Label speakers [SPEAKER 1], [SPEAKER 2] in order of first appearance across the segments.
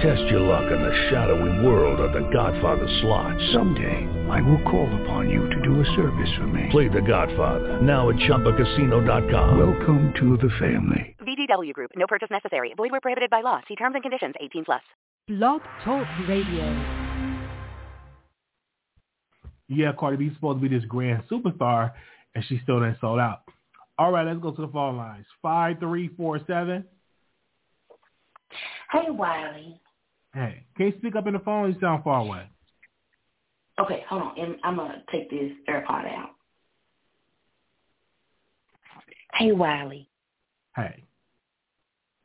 [SPEAKER 1] Test your luck in the shadowy world of The Godfather slot.
[SPEAKER 2] Someday, I will call upon you to do a service for me.
[SPEAKER 1] Play The Godfather now at ChumbaCasino.com.
[SPEAKER 2] Welcome to the family.
[SPEAKER 3] VGW Group. No purchase necessary. Void where prohibited by law. See terms and conditions. 18 plus.
[SPEAKER 4] Blog Talk Radio.
[SPEAKER 5] Yeah, Cardi B's supposed to be this grand superstar, and she still ain't sold out. All right, let's go to the phone lines. Five three four seven.
[SPEAKER 6] Hey, Wiley.
[SPEAKER 5] Hey, can you speak up in the phone? You sound far away.
[SPEAKER 6] Okay, hold on. And I'm gonna take this AirPod out. Hey, Wiley.
[SPEAKER 5] Hey.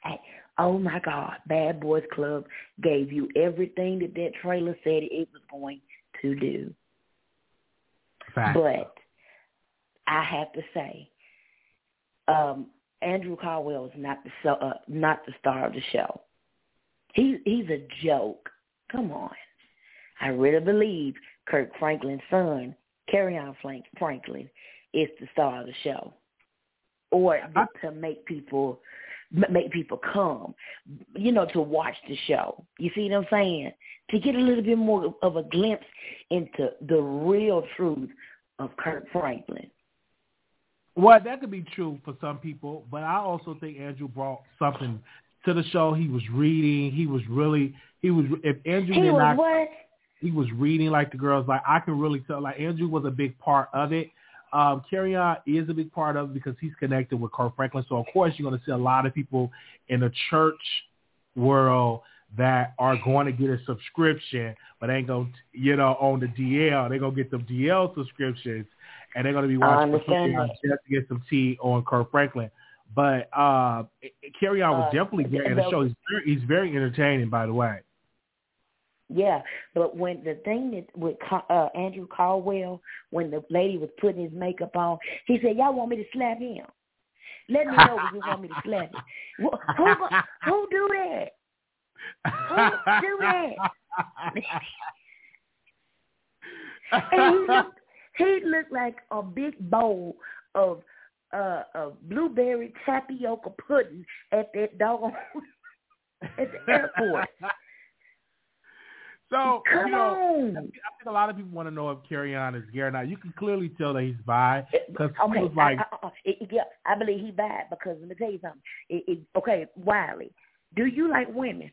[SPEAKER 6] Hey. Oh my God, Bad Boys Club gave you everything that that trailer said it was going to do.
[SPEAKER 5] Fact.
[SPEAKER 6] But I have to say, um, Andrew Caldwell is not the so, uh, not the star of the show. He he's a joke. Come on. I really believe Kirk Franklin's son, Kerrion Franklin, is the star of the show, or to make people make people come, you know, to watch the show. You see what I'm saying? To get a little bit more of a glimpse into the real truth of Kirk Franklin.
[SPEAKER 5] Well, that could be true for some people, but I also think Andrew brought something to the show. He was reading. He was really he was if Andrew
[SPEAKER 6] he
[SPEAKER 5] did
[SPEAKER 6] was
[SPEAKER 5] not
[SPEAKER 6] what?
[SPEAKER 5] he was reading like the girls. Like I can really tell. Like Andrew was a big part of it. Um, Kerrion is a big part of it because he's connected with Kirk Franklin. So of course you're going to see a lot of people in the church world that are going to get a subscription, but ain't going to, you know, on the DL. They're going to get the DL subscriptions, and they're going to be watching just to get some tea on Kirk Franklin. But uh, Kerrion was
[SPEAKER 6] Uh,
[SPEAKER 5] definitely there in the show. He's very, he's very entertaining, by the way.
[SPEAKER 6] Yeah, but when the thing that with uh, Andrew Caldwell, when the lady was putting his makeup on, he said, "Y'all want me to slap him? Let me know if you want me to slap him. Wh- Who who do that? Who do that?" and he looked, he looked like a big bowl of uh, of blueberry tapioca pudding at that dog at the airport.
[SPEAKER 5] So
[SPEAKER 6] Come
[SPEAKER 5] you know,
[SPEAKER 6] on.
[SPEAKER 5] I think I think a lot of people want to know if Kerrion is gay or not. You can clearly tell that he's bi because
[SPEAKER 6] Okay,
[SPEAKER 5] he was like,
[SPEAKER 6] I, I, I, yeah, I believe he bad because let me tell you something. It, it, okay, Wiley, do you like women?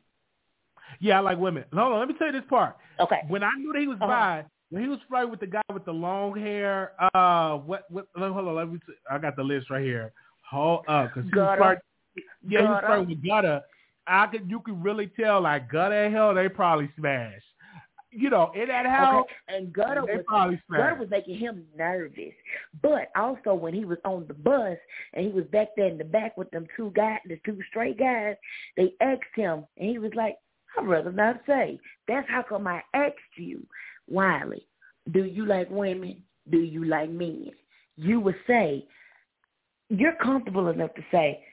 [SPEAKER 5] yeah, I like women. Hold on, let me tell you this part.
[SPEAKER 6] Okay,
[SPEAKER 5] When I knew that he was
[SPEAKER 6] Uh-huh.
[SPEAKER 5] bi, when he was flirting with the guy with the long hair, uh, what, what? Hold on, let me. See. I got the list right here. Hold up, because he was flirting. Yeah, he was flirting with Gutta. I could, you could really tell, like Gutta and Hell, they probably smashed. You know, in that house,
[SPEAKER 6] okay. And Gutta
[SPEAKER 5] they
[SPEAKER 6] was
[SPEAKER 5] probably Gutta
[SPEAKER 6] was making him nervous, but also when he was on the bus and he was back there in the back with them two guys, the two straight guys, they asked him, and he was like, "I'd rather not say." That's how come I asked you, Wiley. Do you like women? Do you like men? You would say you're comfortable enough to say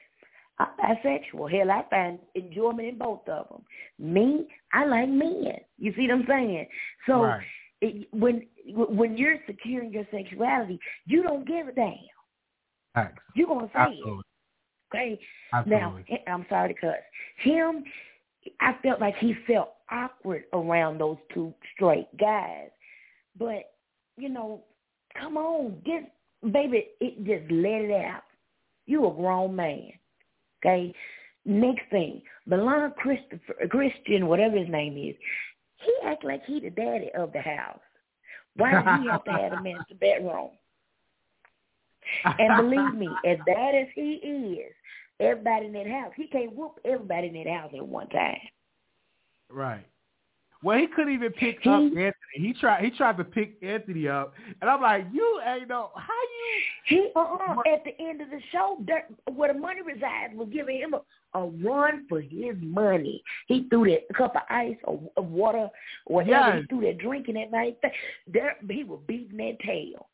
[SPEAKER 6] I'm bisexual. Hell, I find enjoyment in both of them. Me, I like men. You see what I'm saying? So
[SPEAKER 5] Right.
[SPEAKER 6] it, when when you're securing your sexuality, you don't give a damn.
[SPEAKER 5] Facts.
[SPEAKER 6] You're gonna say
[SPEAKER 5] Absolutely.
[SPEAKER 6] it. Okay.
[SPEAKER 5] Absolutely.
[SPEAKER 6] Now, I'm sorry to cuss. Him, I felt like he felt awkward around those two straight guys. But, you know, come on, get baby, it just let it out. You a grown man. Okay? Next thing, Milan Christopher Christian, whatever his name is, he act like he the daddy of the house. Why does he have to have a master bedroom? And believe me, as bad as he is, everybody in that house, he can't whoop everybody in that house at one time.
[SPEAKER 5] Right. Well, he couldn't even pick
[SPEAKER 6] He-
[SPEAKER 5] up Anthony. He tried. He tried to pick Anthony up, and I'm like, you ain't no how you.
[SPEAKER 6] He uh-uh, at the end of the show, there, where the money resides, was giving him a, a run for his money. He threw that cup of ice or, or water, whatever.
[SPEAKER 5] Yes.
[SPEAKER 6] He threw that drink in that night. There, he was beating that tail.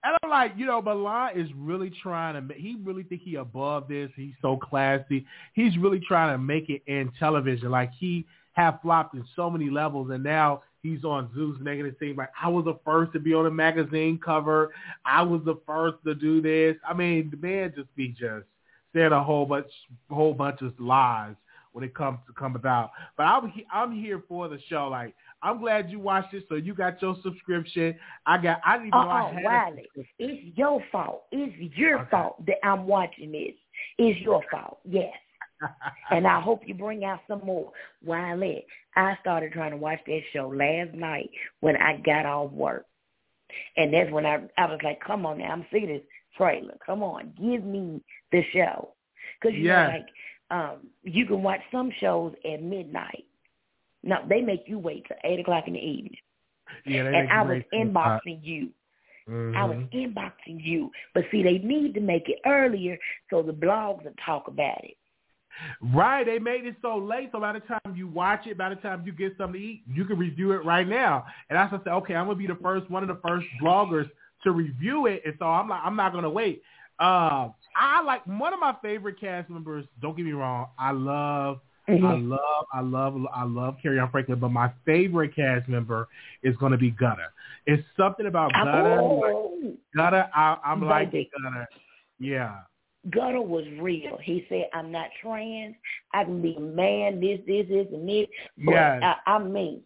[SPEAKER 5] And I'm like, you know, Milan is really trying to. He really think he above this. He's so classy. He's really trying to make it in television. Like he have flopped in so many levels, and now he's on Zeus negative seem like I was the first to be on a magazine cover. I was the first to do this. I mean, the man just be just saying a whole bunch, whole bunch of lies when it comes to come about. But I'm I'm here for the show. Like I'm glad you watched it, so you got your subscription. I got. I didn't even know I
[SPEAKER 6] had Wiley, it's your fault. It's your okay. fault that I'm watching this. It's your fault. Yes. and I hope you bring out some more. Wiley, I started trying to watch that show last night when I got off work. And that's when I I was like, come on now, I'm of this trailer. Come on, give me the show. Because, you yes. know, like, um, you can watch some shows at midnight. No, they make you wait till 8 o'clock in the evening.
[SPEAKER 5] Yeah,
[SPEAKER 6] and I was inboxing you. Mm-hmm. I was mm-hmm. inboxing you. But see, they need to make it earlier so the blogs will talk about it.
[SPEAKER 5] Right, they made it so late, so by the time you watch it, by the time you get something to eat, you can review it right now. And I said, okay, I'm gonna be the first, one of the first bloggers to review it, and so I'm like, I'm not gonna wait. Uh, I like one of my favorite cast members. Don't get me wrong, I love. Mm-hmm. I love, I love, I love Kerrion Franklin, but my favorite cast member is going to be Gunna. It's something about Gunna.
[SPEAKER 6] Oh,
[SPEAKER 5] like, Gunna, I, I'm like Gunna. Yeah.
[SPEAKER 6] Gunna was real. He said, "I'm not trans. I can be a man. This, this, this, and this. But yes. I, I'm me."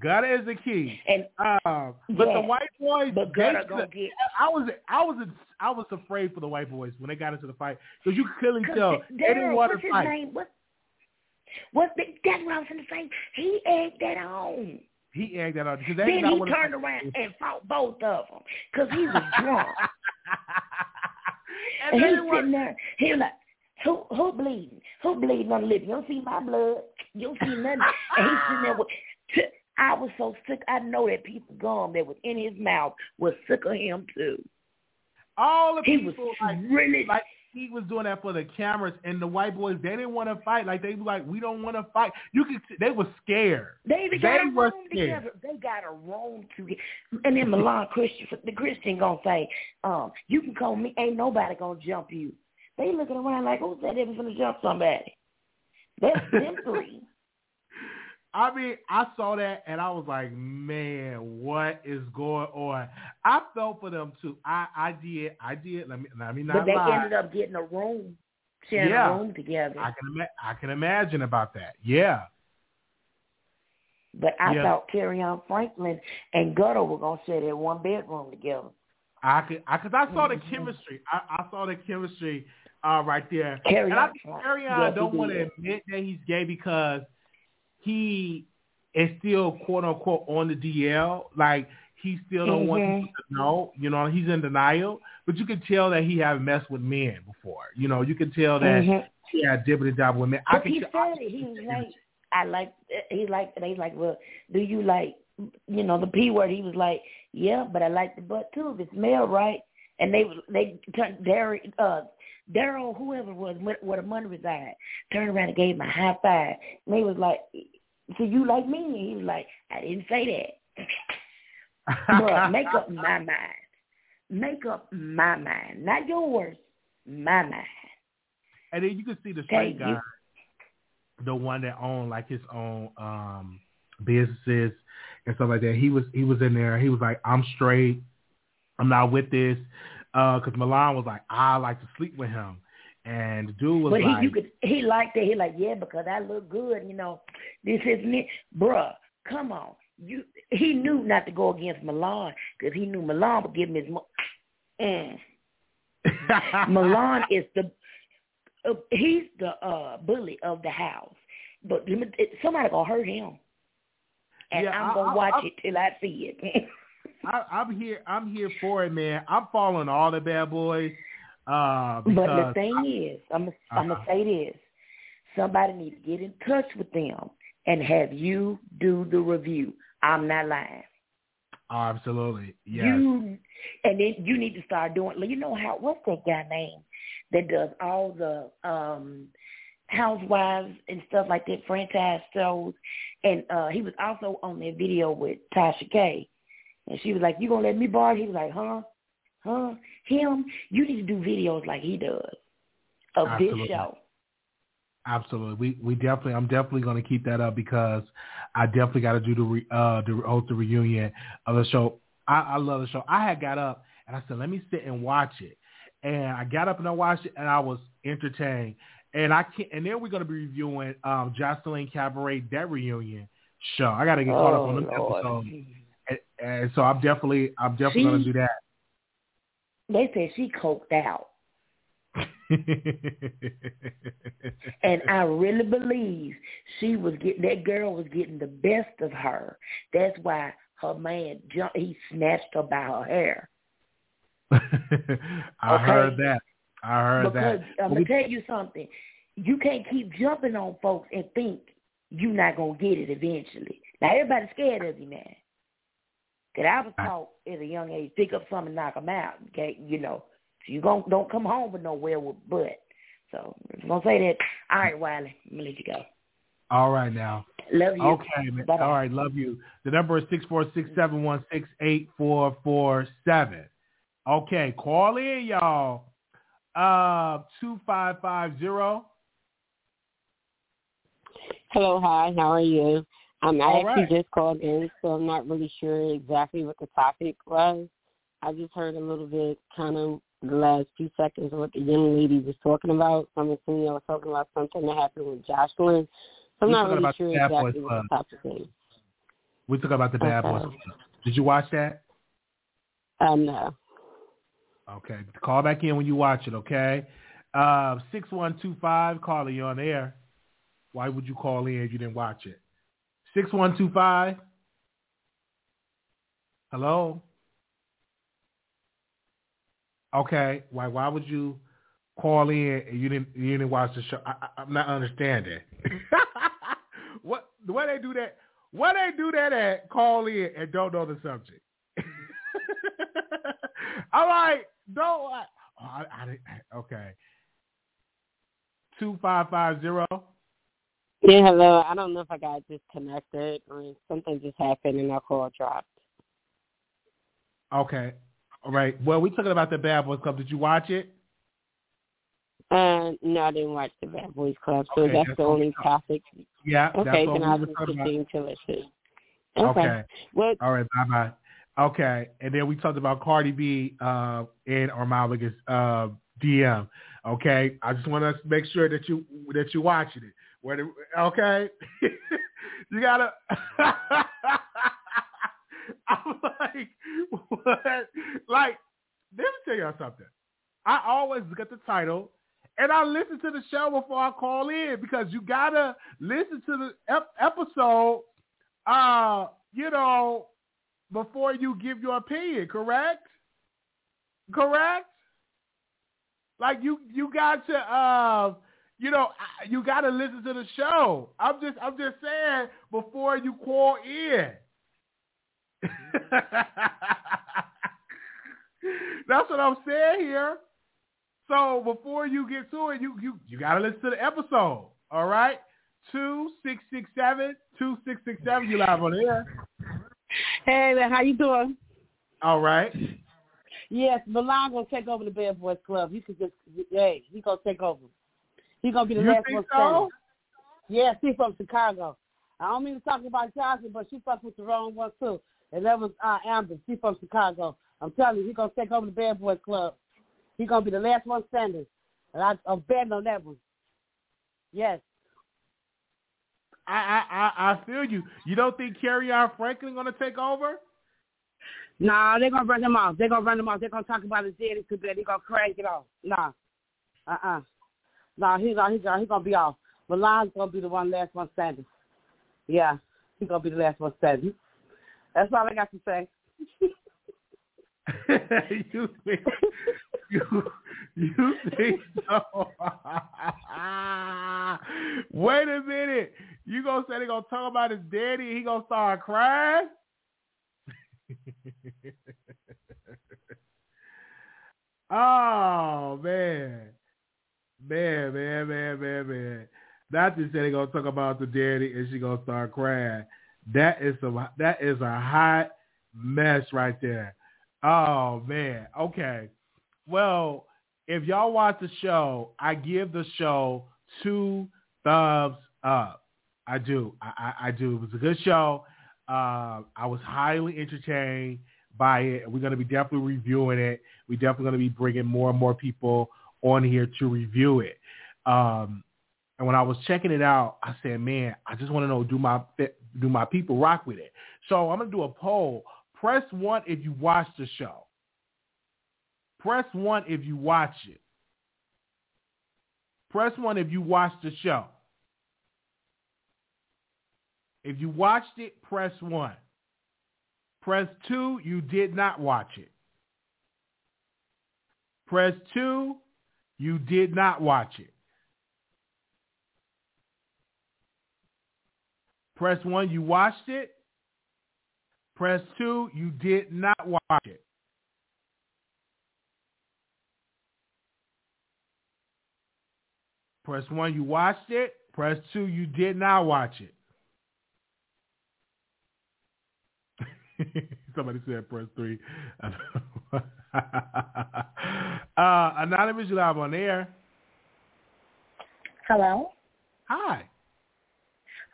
[SPEAKER 5] Gunna is the key.
[SPEAKER 6] And
[SPEAKER 5] uh, but the white boys,
[SPEAKER 6] but Gunna gonna get.
[SPEAKER 5] I was, I was, I was afraid for the white boys when they got into the fight because you could clearly tell they didn't want to fight.
[SPEAKER 6] Name? What? What? That's what I was to say. He egged that on.
[SPEAKER 5] He egged that on because
[SPEAKER 6] then he turned around and fought both of them because he was drunk. and, and he's sitting there. He was like, who who bleeding? Who bleeding on the lip? You don't see my blood. You don't see nothing. and he's sitting there with. I was so sick. I know that people gum that was in his mouth was sick of him too.
[SPEAKER 5] All the
[SPEAKER 6] he
[SPEAKER 5] people
[SPEAKER 6] was
[SPEAKER 5] like,
[SPEAKER 6] really
[SPEAKER 5] like he was doing that for the cameras, and the white boys they didn't want to fight. Like they were like, we don't want to fight. You could, they were scared.
[SPEAKER 6] They even got a room together. They got a room together. And then Milan Christian, the Christian gonna say, um, you can call me. Ain't nobody gonna jump you. They looking around like, who's that ever gonna jump somebody? That's them three.
[SPEAKER 5] I mean, I saw that and I was like, man, what is going on? I felt for them too. I I did, I did. Let me let me not
[SPEAKER 6] But they
[SPEAKER 5] lie.
[SPEAKER 6] ended up getting a room, sharing
[SPEAKER 5] yeah.
[SPEAKER 6] a room together.
[SPEAKER 5] I can ima- I can imagine about that. Yeah.
[SPEAKER 6] But I
[SPEAKER 5] yeah.
[SPEAKER 6] thought Kerrion Franklin and Gutta were gonna share that one bedroom together.
[SPEAKER 5] I could, I because I saw
[SPEAKER 6] mm-hmm.
[SPEAKER 5] the chemistry. I, I saw the chemistry uh, right there.
[SPEAKER 6] Kerrion,
[SPEAKER 5] and I think Kerrion
[SPEAKER 6] yes,
[SPEAKER 5] don't want to admit that he's gay because he is still quote unquote on the DL. Like he still don't
[SPEAKER 6] mm-hmm.
[SPEAKER 5] want people to know. You know, he's in denial. But you can tell that he have messed with men before. You know, you can tell that
[SPEAKER 6] mm-hmm.
[SPEAKER 5] he had dipping job with men.
[SPEAKER 6] But
[SPEAKER 5] I can
[SPEAKER 6] he said it. He was like, I like. He's like. He's like, well, do you like? You know, the p word. He was like, yeah, but I like the butt too. If it's male, right? And they they turned Derek, uh, Daryl, whoever it was, where the money reside, turned around and gave him a high five. And they was like, so you like me? And he was like, I didn't say that. Bruh, make up my mind. Make up my mind. Not yours, my mind.
[SPEAKER 5] And then you can see the straight guy,
[SPEAKER 6] you.
[SPEAKER 5] the one that owned like his own um businesses and stuff like that. He was he was in there. He was like, I'm straight. I'm not with this. Because Milan was like, I like to sleep with him. And the dude was like
[SPEAKER 6] but
[SPEAKER 5] like,
[SPEAKER 6] he, you could, he liked it. He like, yeah, because I look good, you know. This is me, bruh. Come on, you. He knew not to go against Milan because he knew Milan would give him his. Mo- mm. Milan is the. Uh, he's the uh bully of the house, but somebody gonna hurt him, and
[SPEAKER 5] Yeah,
[SPEAKER 6] I'm
[SPEAKER 5] I-
[SPEAKER 6] gonna
[SPEAKER 5] I-
[SPEAKER 6] watch
[SPEAKER 5] I-
[SPEAKER 6] it till I see it.
[SPEAKER 5] I, I'm here. I'm here for it, man. I'm following all the bad boys. Uh,
[SPEAKER 6] But the thing is, I'm I'm
[SPEAKER 5] Uh-huh.
[SPEAKER 6] gonna say this: somebody need to get in touch with them and have you do the review. I'm not lying.
[SPEAKER 5] absolutely, yes.
[SPEAKER 6] You and then you need to start doing. You know how? What's that guy name that does all the um housewives and stuff like that franchise shows? And uh he was also on that video with Tasha K. And she was like, "You gonna let me borrow?" He was like, "Huh, huh? Him, you need to do videos like he does of
[SPEAKER 5] Absolutely.
[SPEAKER 6] this show.
[SPEAKER 5] Absolutely. We we definitely I'm definitely going to keep that up because I definitely got to do the re, uh the host the reunion of the show. I, I love the show. I had got up and I said let me sit and watch it, and I got up and I watched it and I was entertained. And I can't. and then we're going to be reviewing um Joseline Cabaret that reunion show. I got to get caught up
[SPEAKER 6] Oh,
[SPEAKER 5] on them
[SPEAKER 6] Lord.
[SPEAKER 5] episodes, and, so I'm definitely I'm definitely going to do that.
[SPEAKER 6] They said she coked out. And I really believe she was getting that girl was getting the best of her. That's why her man jumped. He snatched her by her hair.
[SPEAKER 5] I
[SPEAKER 6] Okay.
[SPEAKER 5] heard that. I heard
[SPEAKER 6] Because
[SPEAKER 5] that.
[SPEAKER 6] I'm gonna tell you something. You can't keep jumping on folks and think you're not gonna get it eventually. Now everybody's scared of you now. Cause I was taught at a young age, pick up something and knock 'em out. Okay, you know, so you gon' don't come home with nowhere with butt. So I'm gonna say that. All right, Wiley, I'm gonna let you go.
[SPEAKER 5] All right now.
[SPEAKER 6] Love you.
[SPEAKER 5] Okay, man.
[SPEAKER 6] Bye-bye.
[SPEAKER 5] All right, love you. The number is six four six seven one six eight four four seven. Okay, call in, y'all. Uh, two five five zero.
[SPEAKER 7] Hello, hi, how are you? Um, I
[SPEAKER 5] All
[SPEAKER 7] actually
[SPEAKER 5] right.
[SPEAKER 7] just called in, so I'm not really sure exactly what the topic was. I just heard a little bit, kind of the last few seconds of what the young lady was talking about. I'm assuming I was talking about something that happened with Joseline. So I'm
[SPEAKER 5] We're
[SPEAKER 7] not really sure exactly what the topic is.
[SPEAKER 5] We talk about the Bad
[SPEAKER 7] Okay.
[SPEAKER 5] Boys. Did you watch that?
[SPEAKER 7] Um, no.
[SPEAKER 5] Okay. Call back in when you watch it, okay? Uh, 6125, caller, you on air. Why would you call in if you didn't watch it? 6125. Hello? Okay. Why why would you call in and you didn't you didn't watch the show? I, I'm not understanding. what why they do that? Why they do that at call in and don't know the subject? All right, don't. I, oh, I, I. Okay. Two five five zero.
[SPEAKER 7] Yeah, hello. I don't know if I got disconnected or something just happened and our call dropped.
[SPEAKER 5] Okay. All right. Well, we talking about the Bad Boys Club. Did you watch it?
[SPEAKER 7] Uh, no, I didn't watch the Bad Boys Club, so
[SPEAKER 5] Okay,
[SPEAKER 7] that's
[SPEAKER 5] that's
[SPEAKER 7] the only topic.
[SPEAKER 5] Yeah.
[SPEAKER 7] Okay, then I'll just continue to listen.
[SPEAKER 5] Okay.
[SPEAKER 7] Okay. Well,
[SPEAKER 5] All right. Bye bye. Okay. And then we talked about Cardi B uh, in Armand uh, DM. Okay. I just want to make sure that you that you're watching it. Where the, okay. you gotta. I'm like, what? Like, let me tell y'all something. I always look at the title and I listen to the show before I call in because you gotta listen to the ep- episode, uh, you know, before you give your opinion. Correct? Correct? Like you, you got to, uh, you know, I- you got to listen to the show. I'm just, I'm just saying before you call in. That's what I'm saying here. So before you get to it, you you you gotta listen to the episode. All right, two six six seven two six six seven. You live on air.
[SPEAKER 8] Hey, man, how you doing?
[SPEAKER 5] All right.
[SPEAKER 8] Yes, Milan gonna take over the Bad Boys Club. You could just, hey, he gonna take over. He gonna be the
[SPEAKER 5] You
[SPEAKER 8] last one
[SPEAKER 5] so?
[SPEAKER 8] standing. Yes, he from Chicago. I don't mean to talk about Johnson, but she fucked with the wrong one too. And that was uh, Amber. She from Chicago. I'm telling you, he's gonna take over the Bad Boys Club. He's gonna be the last one standing. And I, I'm betting on that one. Yes.
[SPEAKER 5] I I I, I feel you. You don't think Kerrion Franklin gonna take over?
[SPEAKER 8] Nah, they're gonna run him off. They're gonna run him off. They're gonna talk about his daddy too bad. He gonna crank it off. Nah. Uh uh Nah, he's he's he's gonna be off. Milan's gonna be the one last one standing. Yeah. He's gonna be the last one standing. That's all I got to say.
[SPEAKER 5] you think you you think so? Wait a minute. You gonna say they gonna talk about his daddy and he gonna start crying? oh man. Man, man, man, man, man. Not just say they gonna talk about the daddy and she gonna start crying. That is a that is a hot mess right there. Oh man. Okay. Well, if y'all watch the show, I give the show two thumbs up. I do. I, I, I do. It was a good show. Uh, I was highly entertained by it. We're going to be definitely reviewing it. We're definitely going to be bringing more and more people on here to review it. Um, and when I was checking it out, I said, "Man, I just want to know do my do my people rock with it?" So I'm going to do a poll. Press one if you watch the show. Press one if you watch it. Press one if you watch the show. If you watched it, press one. Press two, you did not watch it. Press two, you did not watch it. Press one, you watched it. Press two, you did not watch it. Press one, you watched it. Press two, you did not watch it. Somebody said press three. uh, Anonymous, you live on air.
[SPEAKER 9] Hello.
[SPEAKER 5] Hi.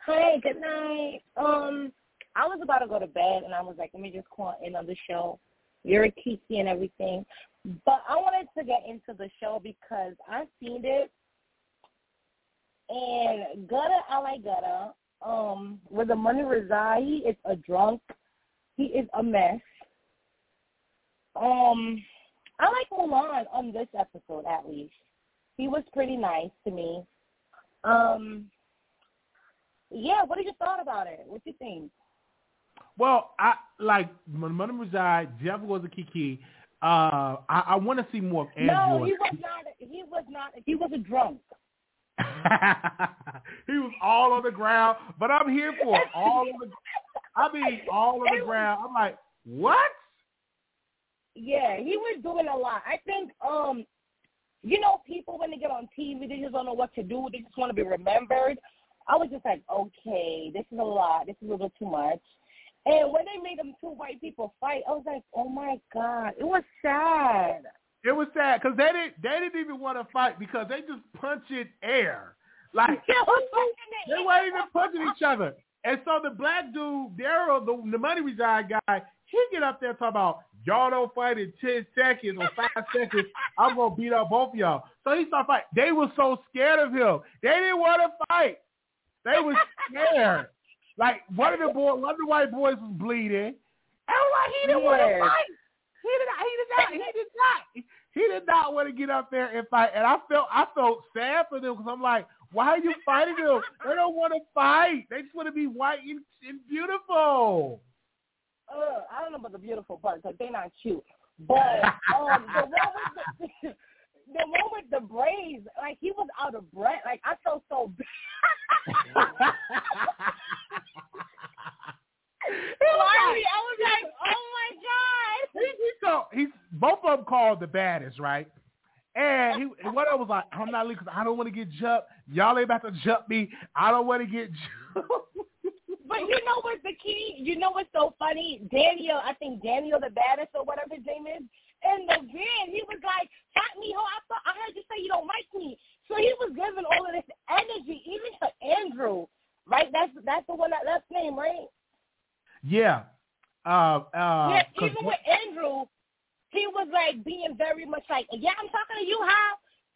[SPEAKER 9] Hi. Good night. Um, I was about to go to bed, and I was like, let me just call in on the show. You're a Kiki and everything, but I wanted to get into the show because I've seen it, and Gutta, I like Gutta. Um, where the money resides, is a drunk he is a mess. Um, I like Milan on this episode at least. He was pretty nice to me. Um, yeah, what did you thought about it? What do you think?
[SPEAKER 5] Well, I like Money Reside, Jeff was a Kiki. Uh, I, I want to see more of Andrew.
[SPEAKER 9] No, he was not. He was not. He was a drunk.
[SPEAKER 5] he was all on the ground, but I'm here for it. All on the, I mean, all on the ground. I'm like, what?
[SPEAKER 9] Yeah, he was doing a lot. I think, um, you know, people when they get on TV, they just don't know what to do. They just want to be remembered. I was just like, okay, this is a lot. This is a little too much. And when they made them two white people fight, I was like, oh my god, it was sad.
[SPEAKER 5] It was sad because they didn't they didn't even want to fight because they just punched in air. Like they weren't even punching each other. And so the black dude, Daryl, the, the money reside guy, he get up there talking about y'all don't fight in ten seconds or five seconds. I'm gonna beat up both of y'all. So he started fighting. They were so scared of him. They didn't want to fight. They was scared. like one of the boy, one of the white boys was bleeding. And like, he didn't want to fight. He did not. He did not. He did not. He did not want to get up there and fight. And I felt I felt sad for them because I'm like, why are you fighting them? They don't want to fight. They just want to be white and, and beautiful.
[SPEAKER 9] Uh, I don't know about the beautiful part because they're not cute. But um, the one with the, the one with the braids, like he was out of breath. Like I felt so bad. Finally, I was like, oh my god.
[SPEAKER 5] He, he so he's both of them called the baddest, right? And he, what I was like, I'm not leaving because I don't want to get jumped. Y'all ain't about to jump me. I don't want to get jumped.
[SPEAKER 9] But you know what's the key? You know what's so funny? Daniel, I think Daniel the baddest or whatever his name is. In the van, he was like, "Fuck me, ho! I thought I heard you say you don't like me." So he was giving all of this energy, even to Andrew, right? That's that's the one that left name, right?
[SPEAKER 5] Yeah. Uh, uh,
[SPEAKER 9] yeah, even with Andrew, he was like being very much like, yeah, I'm talking to you, how?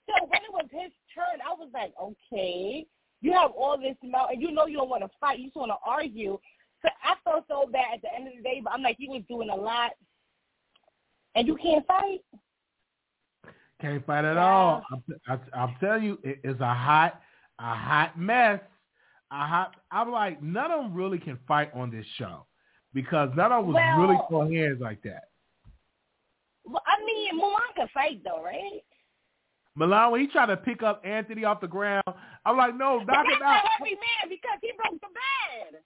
[SPEAKER 9] So when it was his turn, I was like, okay, you have all this mouth, and you know you don't want to fight, you just want to argue. So I felt so bad at the end of the day, but I'm like, he was doing a lot, and you can't fight.
[SPEAKER 5] Can't fight at yeah. all. I'm, I, I'm telling you, it is a hot, a hot mess. A hot. I'm like, none of them really can fight on this show because none of them was
[SPEAKER 9] well,
[SPEAKER 5] really hands like that.
[SPEAKER 9] I mean, Milan can fight though, right?
[SPEAKER 5] Milan, when he tried to pick up Anthony off the ground, I'm like, no, knock
[SPEAKER 9] him
[SPEAKER 5] out.
[SPEAKER 9] That's a heavy man because he broke the bed.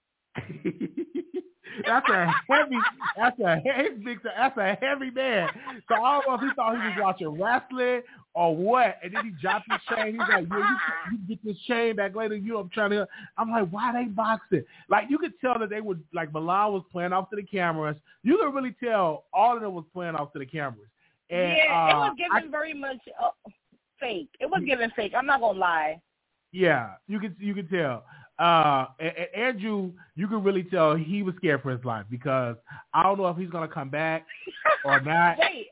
[SPEAKER 5] that's a heavy. That's a heavy. That's a heavy man. So I don't know if he thought he was watching wrestling or what. And then he dropped his chain. He's like, "Yeah, you, you get this chain back later." You, I'm trying to. I'm like, why they boxing? Like you could tell that they would like Milan was playing off to the cameras. You could really tell all of them was playing off to the cameras. And,
[SPEAKER 9] yeah,
[SPEAKER 5] uh,
[SPEAKER 9] it was given
[SPEAKER 5] I-
[SPEAKER 9] very much uh, fake. It was given fake. I'm not gonna lie.
[SPEAKER 5] Yeah, you could you could tell. Uh, and, and Andrew, you could really tell he was scared for his life because I don't know if he's gonna come back or not.
[SPEAKER 9] Wait,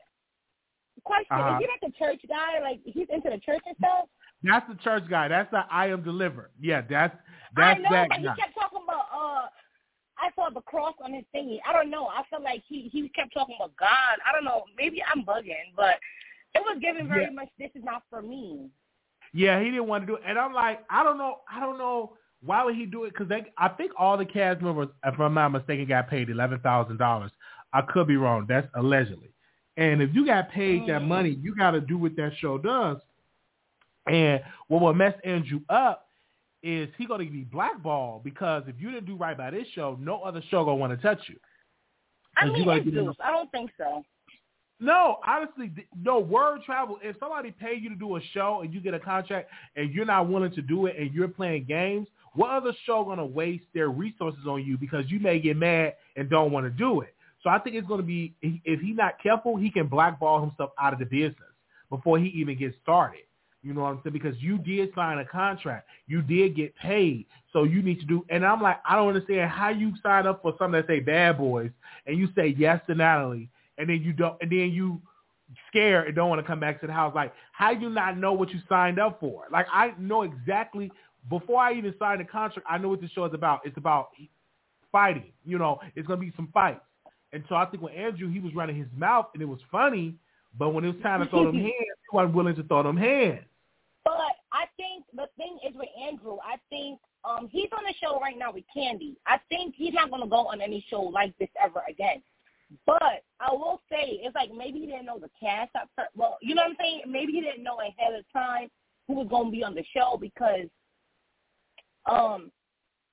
[SPEAKER 9] question:
[SPEAKER 5] Uh-huh.
[SPEAKER 9] Is he like a church guy? Like he's into the church and stuff?
[SPEAKER 5] That's the church guy. That's the I am delivered. Yeah, that's
[SPEAKER 9] I know,
[SPEAKER 5] that
[SPEAKER 9] but he kept talking about. uh I saw the cross on his thingy. I don't know. I felt like he he kept talking about God. I don't know. Maybe I'm bugging, but it was given very
[SPEAKER 5] Yeah.
[SPEAKER 9] much. This is not for me.
[SPEAKER 5] Yeah, he didn't want to do it, and I'm like, I don't know, I don't know why would he do it because I think all the cast members, if I'm not mistaken, got paid eleven thousand dollars. I could be wrong. That's allegedly. And if you got paid that
[SPEAKER 9] Mm.
[SPEAKER 5] money, you got to do what that show does. And what will mess Andrew up is he going to be blackballed because if you didn't do right by this show, no other show going to want to touch you.
[SPEAKER 9] I mean, it's
[SPEAKER 5] get.
[SPEAKER 9] I don't think so.
[SPEAKER 5] No, honestly, no word travel. If somebody pay you to do a show and you get a contract and you're not willing to do it and you're playing games, what other show gonna waste their resources on you because you may get mad and don't want to do it? So I think it's gonna be if he's not careful, he can blackball himself out of the business before he even gets started. You know what I'm saying? Because you did sign a contract, you did get paid, so you need to do. And I'm like, I don't understand how you sign up for something that say Bad Boys and you say yes to Natalie, and then you don't, and then you scared and don't want to come back to the house. Like, how do you not know what you signed up for? Like, I know exactly before I even sign the contract. I know what this show is about. It's about fighting. You know, it's gonna be some fights. And so I think when Andrew, he was running his mouth and it was funny, but when it was time to throw them hands, he wasn't willing to throw them hands.
[SPEAKER 9] But I think the thing is with Andrew, I think um he's on a show right now with Candy. I think he's not gonna go on any show like this ever again. But I will say it's like maybe he didn't know the cast. Well, you know what I'm saying? Maybe he didn't know ahead of time who was gonna be on the show because um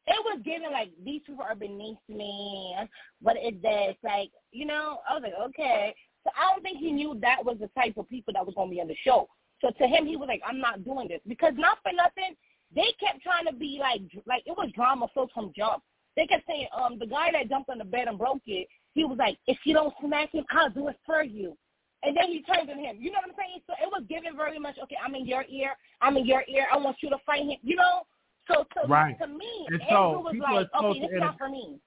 [SPEAKER 9] it was given like these people are beneath me. What is this? Like, you know, I was like, okay. So I don't think he knew that was the type of people that was gonna be on the show. So to him, he was like, I'm not doing this because not for nothing, they kept trying to be like, like it was drama filled from jump. They kept saying, um, the guy that jumped on the bed and broke it, he was like, if you don't smack him, I'll do it for you. And then he turned on him. You know what I'm saying? So it was given very much, okay, I'm in your ear, I'm in your ear, I want you to fight him. You know?
[SPEAKER 5] Right.
[SPEAKER 9] to me,
[SPEAKER 5] And
[SPEAKER 9] Andrew
[SPEAKER 5] so
[SPEAKER 9] was
[SPEAKER 5] people
[SPEAKER 9] like,
[SPEAKER 5] are supposed
[SPEAKER 9] okay, this
[SPEAKER 5] to
[SPEAKER 9] is not for me.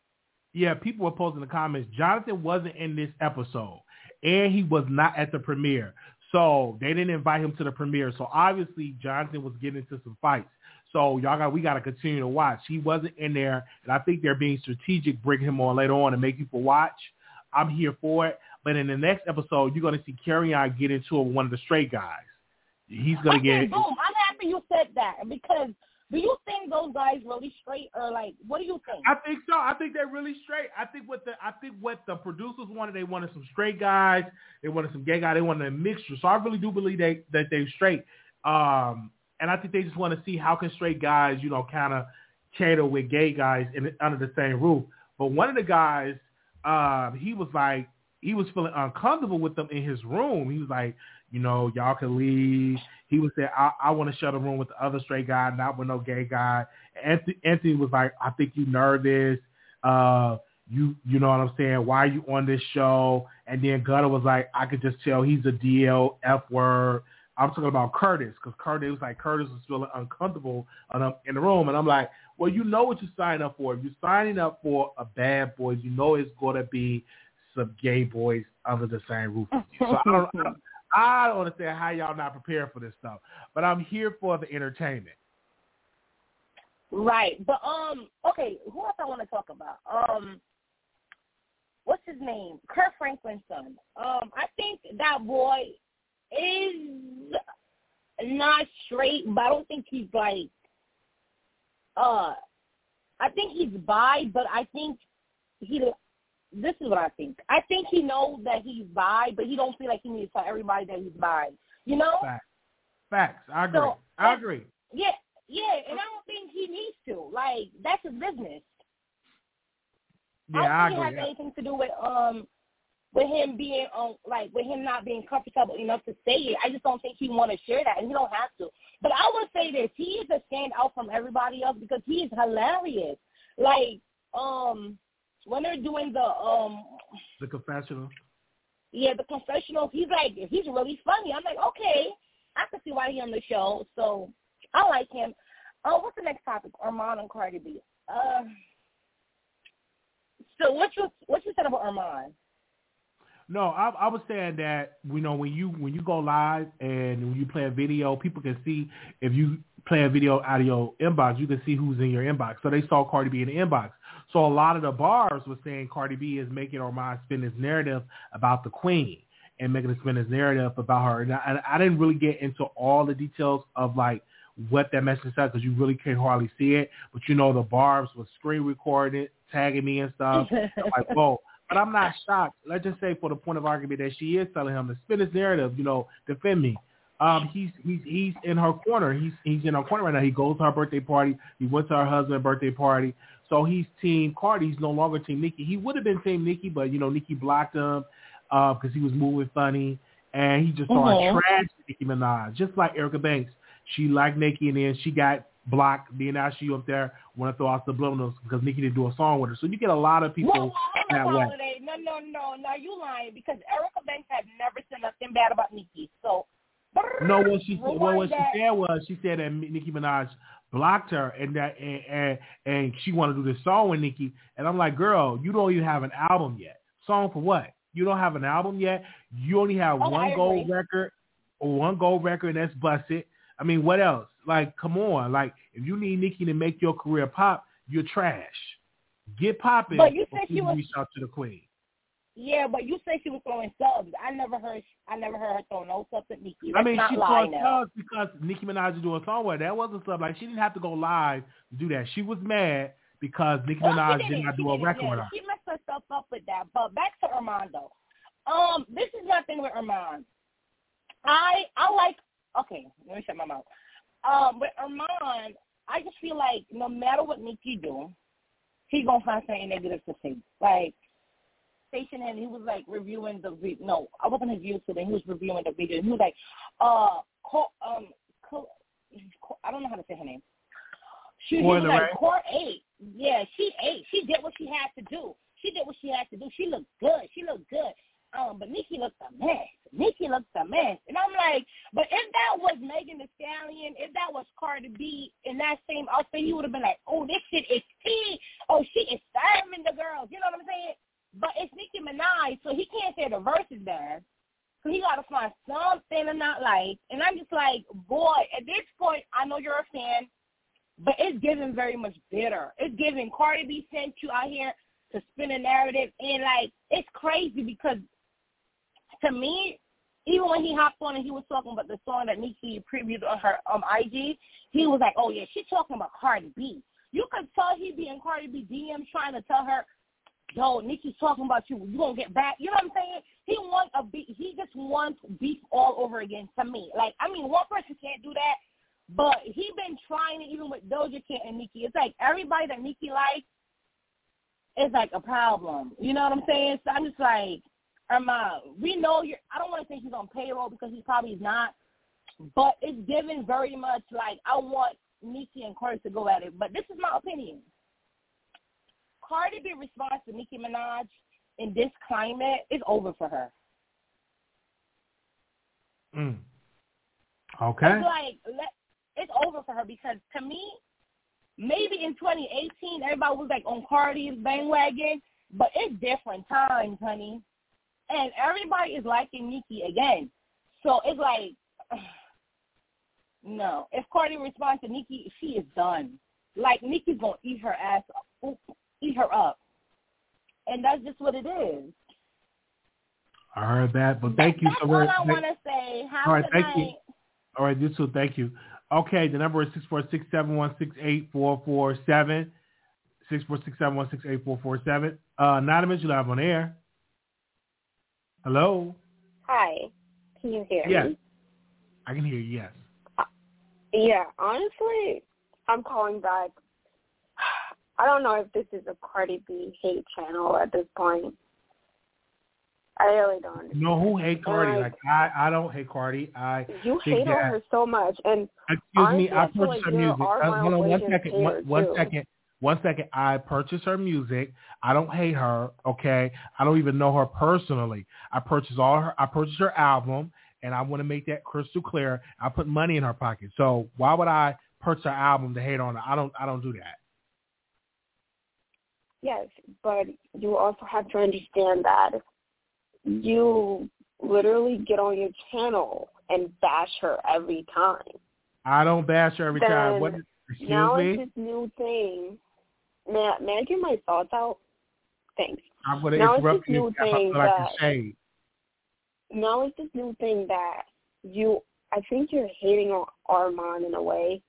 [SPEAKER 5] Yeah, people were posting in the comments. Jonathan wasn't in this episode, and he was not at the premiere, so they didn't invite him to the premiere. So obviously, Jonathan was getting into some fights. So y'all got we got to continue to watch. He wasn't in there, and I think they're being strategic, bringing him on later on to make people watch. I'm here for it. But in the next episode, you're going to see Kerrion get into it with one of the straight guys. He's going to
[SPEAKER 9] okay,
[SPEAKER 5] get
[SPEAKER 9] boom. I'm happy you said that because do you think those guys really straight or like what do you think?
[SPEAKER 5] I think so. I think they're really straight. I think what the I think what the producers wanted, they wanted some straight guys. They wanted some gay guys. They wanted a mixture. So I really do believe they that they're straight. Um, and I think they just want to see how can straight guys, you know, kind of cater with gay guys in under the same roof. But one of the guys, um, he was like he was feeling uncomfortable with them in his room. He was like, you know, y'all can leave. He was saying, I, I want to share the room with the other straight guy, not with no gay guy. Anthony, Anthony was like, I think you nervous. Uh, you, you know what I'm saying? Why are you on this show? And then Gunner was like, I could just tell he's a DL F word. I'm talking about Curtis because Curtis was like Curtis was feeling uncomfortable in the- room, and I'm like, well, you know what you sign up for. If you're signing up for a bad boys, you know it's going to be some gay boys under the same roof. So I don't, I don't, I don't understand how y'all not prepared for this stuff, but I'm here for the entertainment.
[SPEAKER 9] Right. But um okay, who else I want to talk about? Um what's his name? Kirk Franklin's son. Um, I think that boy is not straight, but I don't think he's like uh I think he's bi, but I think he this is what I think. I think he knows that he's bi, but he don't feel like he needs to tell everybody that he's bi. You know?
[SPEAKER 5] Facts. Facts. I agree.
[SPEAKER 9] So,
[SPEAKER 5] I agree.
[SPEAKER 9] Yeah, yeah, and I don't think he needs to. Like, that's his business.
[SPEAKER 5] Yeah,
[SPEAKER 9] I
[SPEAKER 5] I
[SPEAKER 9] don't think it
[SPEAKER 5] agree.
[SPEAKER 9] has anything to do with um with him being um like with him not being comfortable enough to say it. I just don't think he want to share that, and he don't have to. But I will say this: he is a standout from everybody else because he is hilarious. Like um when they're doing the um
[SPEAKER 5] The confessional.
[SPEAKER 9] yeah the confessionals, he's like he's really funny. I'm like okay, I can see why he on the show. So I like him. Oh, what's the next topic? Armand and Cardi B. Uh, so what you what you said about Armand?
[SPEAKER 5] No, I, I was saying that you know when you when you go live and when you play a video, people can see if you play a video out of your inbox, you can see who's in your inbox. So they saw Cardi B in the inbox. So a lot of the bars were saying Cardi B is making Armand spin his narrative about the queen and making him spin his narrative about her. And I, I didn't really get into all the details of like what that message said because you really can't hardly see it. But you know the barbs was screen recording it, tagging me and stuff. I'm like, whoa. But I'm not shocked. Let's just say for the point of argument that she is telling him to spin his narrative, you know, defend me. Um, he's he's he's in her corner. He's he's in her corner right now. He goes to her birthday party. He went to her husband's birthday party. So he's team Cardi. He's no longer team Nicki. He would have been team Nicki, but you know Nicki blocked him because he was moving funny, and he just started
[SPEAKER 9] Mhm.
[SPEAKER 5] trashing Nicki Minaj, just like Erica Banks. She liked Nicki, and then she got blocked. Then now she up there want to throw out subliminals because Nicki didn't do a song with her. So you get a lot of people that way.
[SPEAKER 9] No, no, no, no. You lying because Erica Banks had never said nothing bad about Nicki. So
[SPEAKER 5] No, what she well, what she said was she said that Nicki Minaj blocked her and that and, and and she wanted to do this song with Nicki. And I'm like, girl, you don't even have an album yet. Song for what? You don't have an album yet. You only have
[SPEAKER 9] Oh,
[SPEAKER 5] one gold record or one gold record, and that's busted. I mean, what else? Like, come on. Like, if you need Nicki to make your career pop, you're trash. Get popping.
[SPEAKER 9] But you said she was-
[SPEAKER 5] reach out to the queen.
[SPEAKER 9] Yeah, but you said she was throwing subs. I never heard. I never heard her throw no subs at Nicki.
[SPEAKER 5] I mean, she
[SPEAKER 9] now.
[SPEAKER 5] subs because Nicki Minaj is doing a song with her. That wasn't sub. Like she didn't have to go live to do that. She was mad because Nicki
[SPEAKER 9] Well,
[SPEAKER 5] Minaj did
[SPEAKER 9] didn't.
[SPEAKER 5] do a record
[SPEAKER 9] yeah. She messed herself up with that. But back to Armando. Um, this is my thing with Armand. I I like. Okay, let me shut my mouth. Um, with Armand, I just feel like no matter what Nicki do, he gonna find something negative to say. Like station and he was like reviewing the vi- no, I wasn't his view today. He was reviewing the video. And he was like, uh, co- um, co- co- I don't know how to say her name. She, he was like, Court ate. Yeah, she ate. She did what she had to do. She did what she had to do. She looked good. She looked good. Um, but Nicki looked a mess. Nicki looked a mess. And I'm like, but if that was Megan Thee Stallion, if that was Cardi B in that same outfit, you would have been like, oh, this shit is tea. Oh, she is starving the girls. You know what I'm saying? But it's Nicki Minaj, so he can't say the verse is bad. So he got to find something to not like. And I'm just like, boy, at this point, I know you're a fan, but it's giving very much bitter. It's giving Cardi B sent you out here to spin a narrative, and like it's crazy because to me, even when he hopped on and he was talking about the song that Nicki previewed on her um IG, he was like, "Oh yeah, she's talking about Cardi B." You could tell he be in Cardi B DM trying to tell her, "Yo, Nicki's talking about you. You gonna get back?" You know what I'm saying? He wants a beef. He just wants beef all over again. To me, like I mean, one person can't do that, but he been trying it even with Doja Cat and Nicki. It's like everybody that Nicki likes is like a problem. You know what I'm saying? So I'm just like, Irma, uh, we know you're. I don't want to think he's on payroll because he probably is not, but it's given very much like I want Nicki and Cardi to go at it. But this is my opinion. Cardi B response to Nicki Minaj in this climate is over for her.
[SPEAKER 5] Mm. Okay.
[SPEAKER 9] It's like let, it's over for her because to me, maybe in 2018 everybody was like on Cardi's bandwagon, but it's different times, honey, and everybody is liking Nicki again. So it's like, no. If Cardi responds to Nicki, she is done. Like Nicki's gonna eat her ass, up, eat her up, and that's just what it is.
[SPEAKER 5] I heard that, but thank you
[SPEAKER 9] That's
[SPEAKER 5] so
[SPEAKER 9] all
[SPEAKER 5] much.
[SPEAKER 9] I want to say. Have
[SPEAKER 5] All right,
[SPEAKER 9] a good
[SPEAKER 5] thank you. All right, you too. Thank you. Okay, the number is six four six seven one six eight four four seven. Six four six seven one six eight four four seven. Uh, anonymous, you live on air. Hello.
[SPEAKER 10] Hi. Can you hear
[SPEAKER 5] Yes.
[SPEAKER 10] me?
[SPEAKER 5] I can hear you. Yes.
[SPEAKER 10] Yeah, honestly, I'm calling back. I don't know if this is a Cardi B hate channel at this point. I really don't. Understand.
[SPEAKER 5] No, who hate Cardi? Like, I, I don't hate Cardi. I
[SPEAKER 10] you hate
[SPEAKER 5] that,
[SPEAKER 10] on her so much, and
[SPEAKER 5] excuse
[SPEAKER 10] honestly,
[SPEAKER 5] me, I
[SPEAKER 10] I
[SPEAKER 5] purchased
[SPEAKER 10] like
[SPEAKER 5] her music. Uh, hold on one second. One, one second. One second. I purchased her music. I don't hate her. Okay. I don't even know her personally. I purchased all her. I purchased her album, and I want to make that crystal clear. I put money in her pocket. So why would I purchase her album to hate on her? I don't. I don't do that.
[SPEAKER 10] Yes, but you also have to understand that you literally get on your channel and bash her every time.
[SPEAKER 5] I don't bash her every
[SPEAKER 10] Then
[SPEAKER 5] time. What? Excuse
[SPEAKER 10] now
[SPEAKER 5] me.
[SPEAKER 10] it's this new thing. May I, may I get my thoughts out? Thanks.
[SPEAKER 5] I'm going to
[SPEAKER 10] now
[SPEAKER 5] interrupt you
[SPEAKER 10] new thing
[SPEAKER 5] like
[SPEAKER 10] that
[SPEAKER 5] shade.
[SPEAKER 10] now it's this new thing that you. I think you're hating on Armand in a way.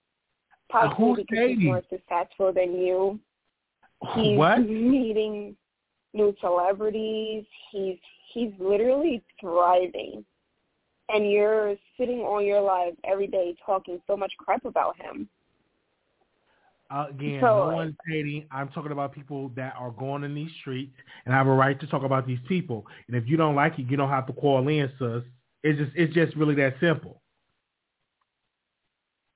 [SPEAKER 10] Possibly
[SPEAKER 5] who's
[SPEAKER 10] because
[SPEAKER 5] hating?
[SPEAKER 10] he's more successful than you. He's
[SPEAKER 5] What?
[SPEAKER 10] meeting new celebrities. He's he's literally thriving. And you're sitting on your live every day talking so much crap about him.
[SPEAKER 5] Uh, again,
[SPEAKER 10] So,
[SPEAKER 5] no one's hating. I'm talking about people that are going in these streets and have a right to talk about these people. And if you don't like it, you don't have to call in, sis. It's just it's just really that simple.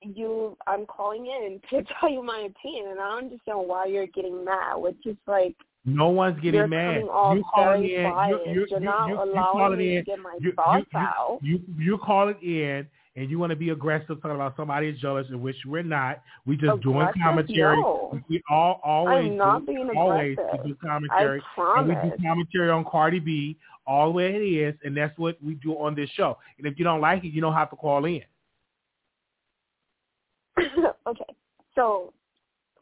[SPEAKER 10] You I'm calling in to tell you my opinion and I don't understand why you're getting mad, which is like
[SPEAKER 5] No one's getting
[SPEAKER 10] you're
[SPEAKER 5] mad.
[SPEAKER 10] off
[SPEAKER 5] you calling in.
[SPEAKER 10] biased.
[SPEAKER 5] You, you,
[SPEAKER 10] You're
[SPEAKER 5] you,
[SPEAKER 10] not
[SPEAKER 5] you, you
[SPEAKER 10] allowing me
[SPEAKER 5] in.
[SPEAKER 10] to get my
[SPEAKER 5] you,
[SPEAKER 10] thoughts
[SPEAKER 5] you,
[SPEAKER 10] out.
[SPEAKER 5] You, you you're calling in and you want to be aggressive talking about somebody is jealous, in which we're not. We just doing commentary.
[SPEAKER 10] No.
[SPEAKER 5] We all always
[SPEAKER 10] I'm not
[SPEAKER 5] do,
[SPEAKER 10] being
[SPEAKER 5] always
[SPEAKER 10] aggressive.
[SPEAKER 5] we do commentary.
[SPEAKER 10] I
[SPEAKER 5] And we do commentary on Cardi B all the way it is, and that's what we do on this show. And if you don't like it, you don't have to call in.
[SPEAKER 10] okay. So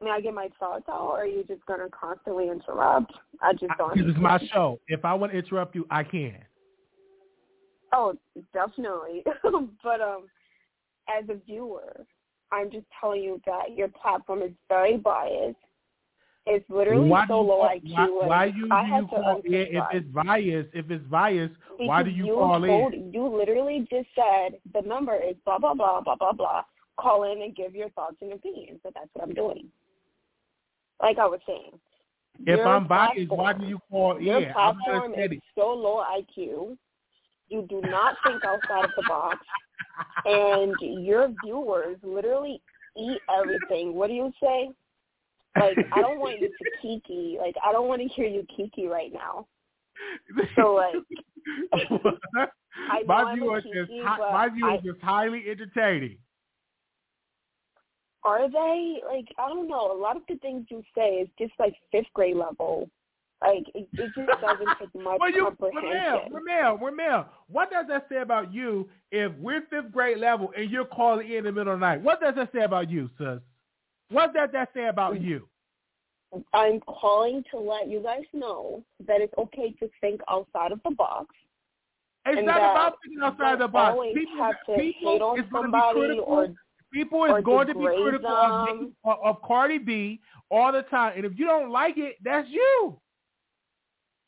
[SPEAKER 10] may I get my thoughts out or are you just gonna constantly interrupt? I just don't
[SPEAKER 5] Because it's my show. If I want to interrupt you, I can.
[SPEAKER 10] Oh, definitely. but um as a viewer, I'm just telling you that your platform is very biased. It's literally
[SPEAKER 5] why
[SPEAKER 10] so low IQ.
[SPEAKER 5] Why, why you,
[SPEAKER 10] I
[SPEAKER 5] you
[SPEAKER 10] to
[SPEAKER 5] call in if it's biased? If it's biased, why do
[SPEAKER 10] Because
[SPEAKER 5] you,
[SPEAKER 10] you
[SPEAKER 5] call
[SPEAKER 10] told,
[SPEAKER 5] in?
[SPEAKER 10] You literally just said the number is blah blah blah blah blah blah. Call in and give your thoughts and opinions. So that's what I'm doing. Like I was saying.
[SPEAKER 5] If
[SPEAKER 10] your
[SPEAKER 5] I'm biased, why
[SPEAKER 10] platform-
[SPEAKER 5] do you call
[SPEAKER 10] Your
[SPEAKER 5] in? I'm
[SPEAKER 10] platform
[SPEAKER 5] not
[SPEAKER 10] is so low IQ. You do not think outside of the box, and your viewers literally eat everything. What do you say? Like I don't want you to kiki. Like I don't want to hear you kiki right now. So like
[SPEAKER 5] my viewers is
[SPEAKER 10] kiki,
[SPEAKER 5] hi- my viewers
[SPEAKER 10] I-
[SPEAKER 5] is highly entertaining.
[SPEAKER 10] Are they like I don't know? A lot of the things you say is just like fifth grade level. Like it, it just doesn't take much
[SPEAKER 5] Well, you,
[SPEAKER 10] comprehension.
[SPEAKER 5] Ramel, Ramel, Ramel, what does that say about you if we're fifth grade level and you're calling in the middle of the night? What does that say about you, sis? What does that say about mm. you?
[SPEAKER 10] I'm calling to let you guys know that it's okay to think outside of the box.
[SPEAKER 5] It's not about thinking outside the box. People,
[SPEAKER 10] have to
[SPEAKER 5] people
[SPEAKER 10] hate on
[SPEAKER 5] going to be
[SPEAKER 10] somebody
[SPEAKER 5] critical.
[SPEAKER 10] or
[SPEAKER 5] people is going to be critical of. Nicki- of, Cardi B all the time. And if you don't like it, that's you.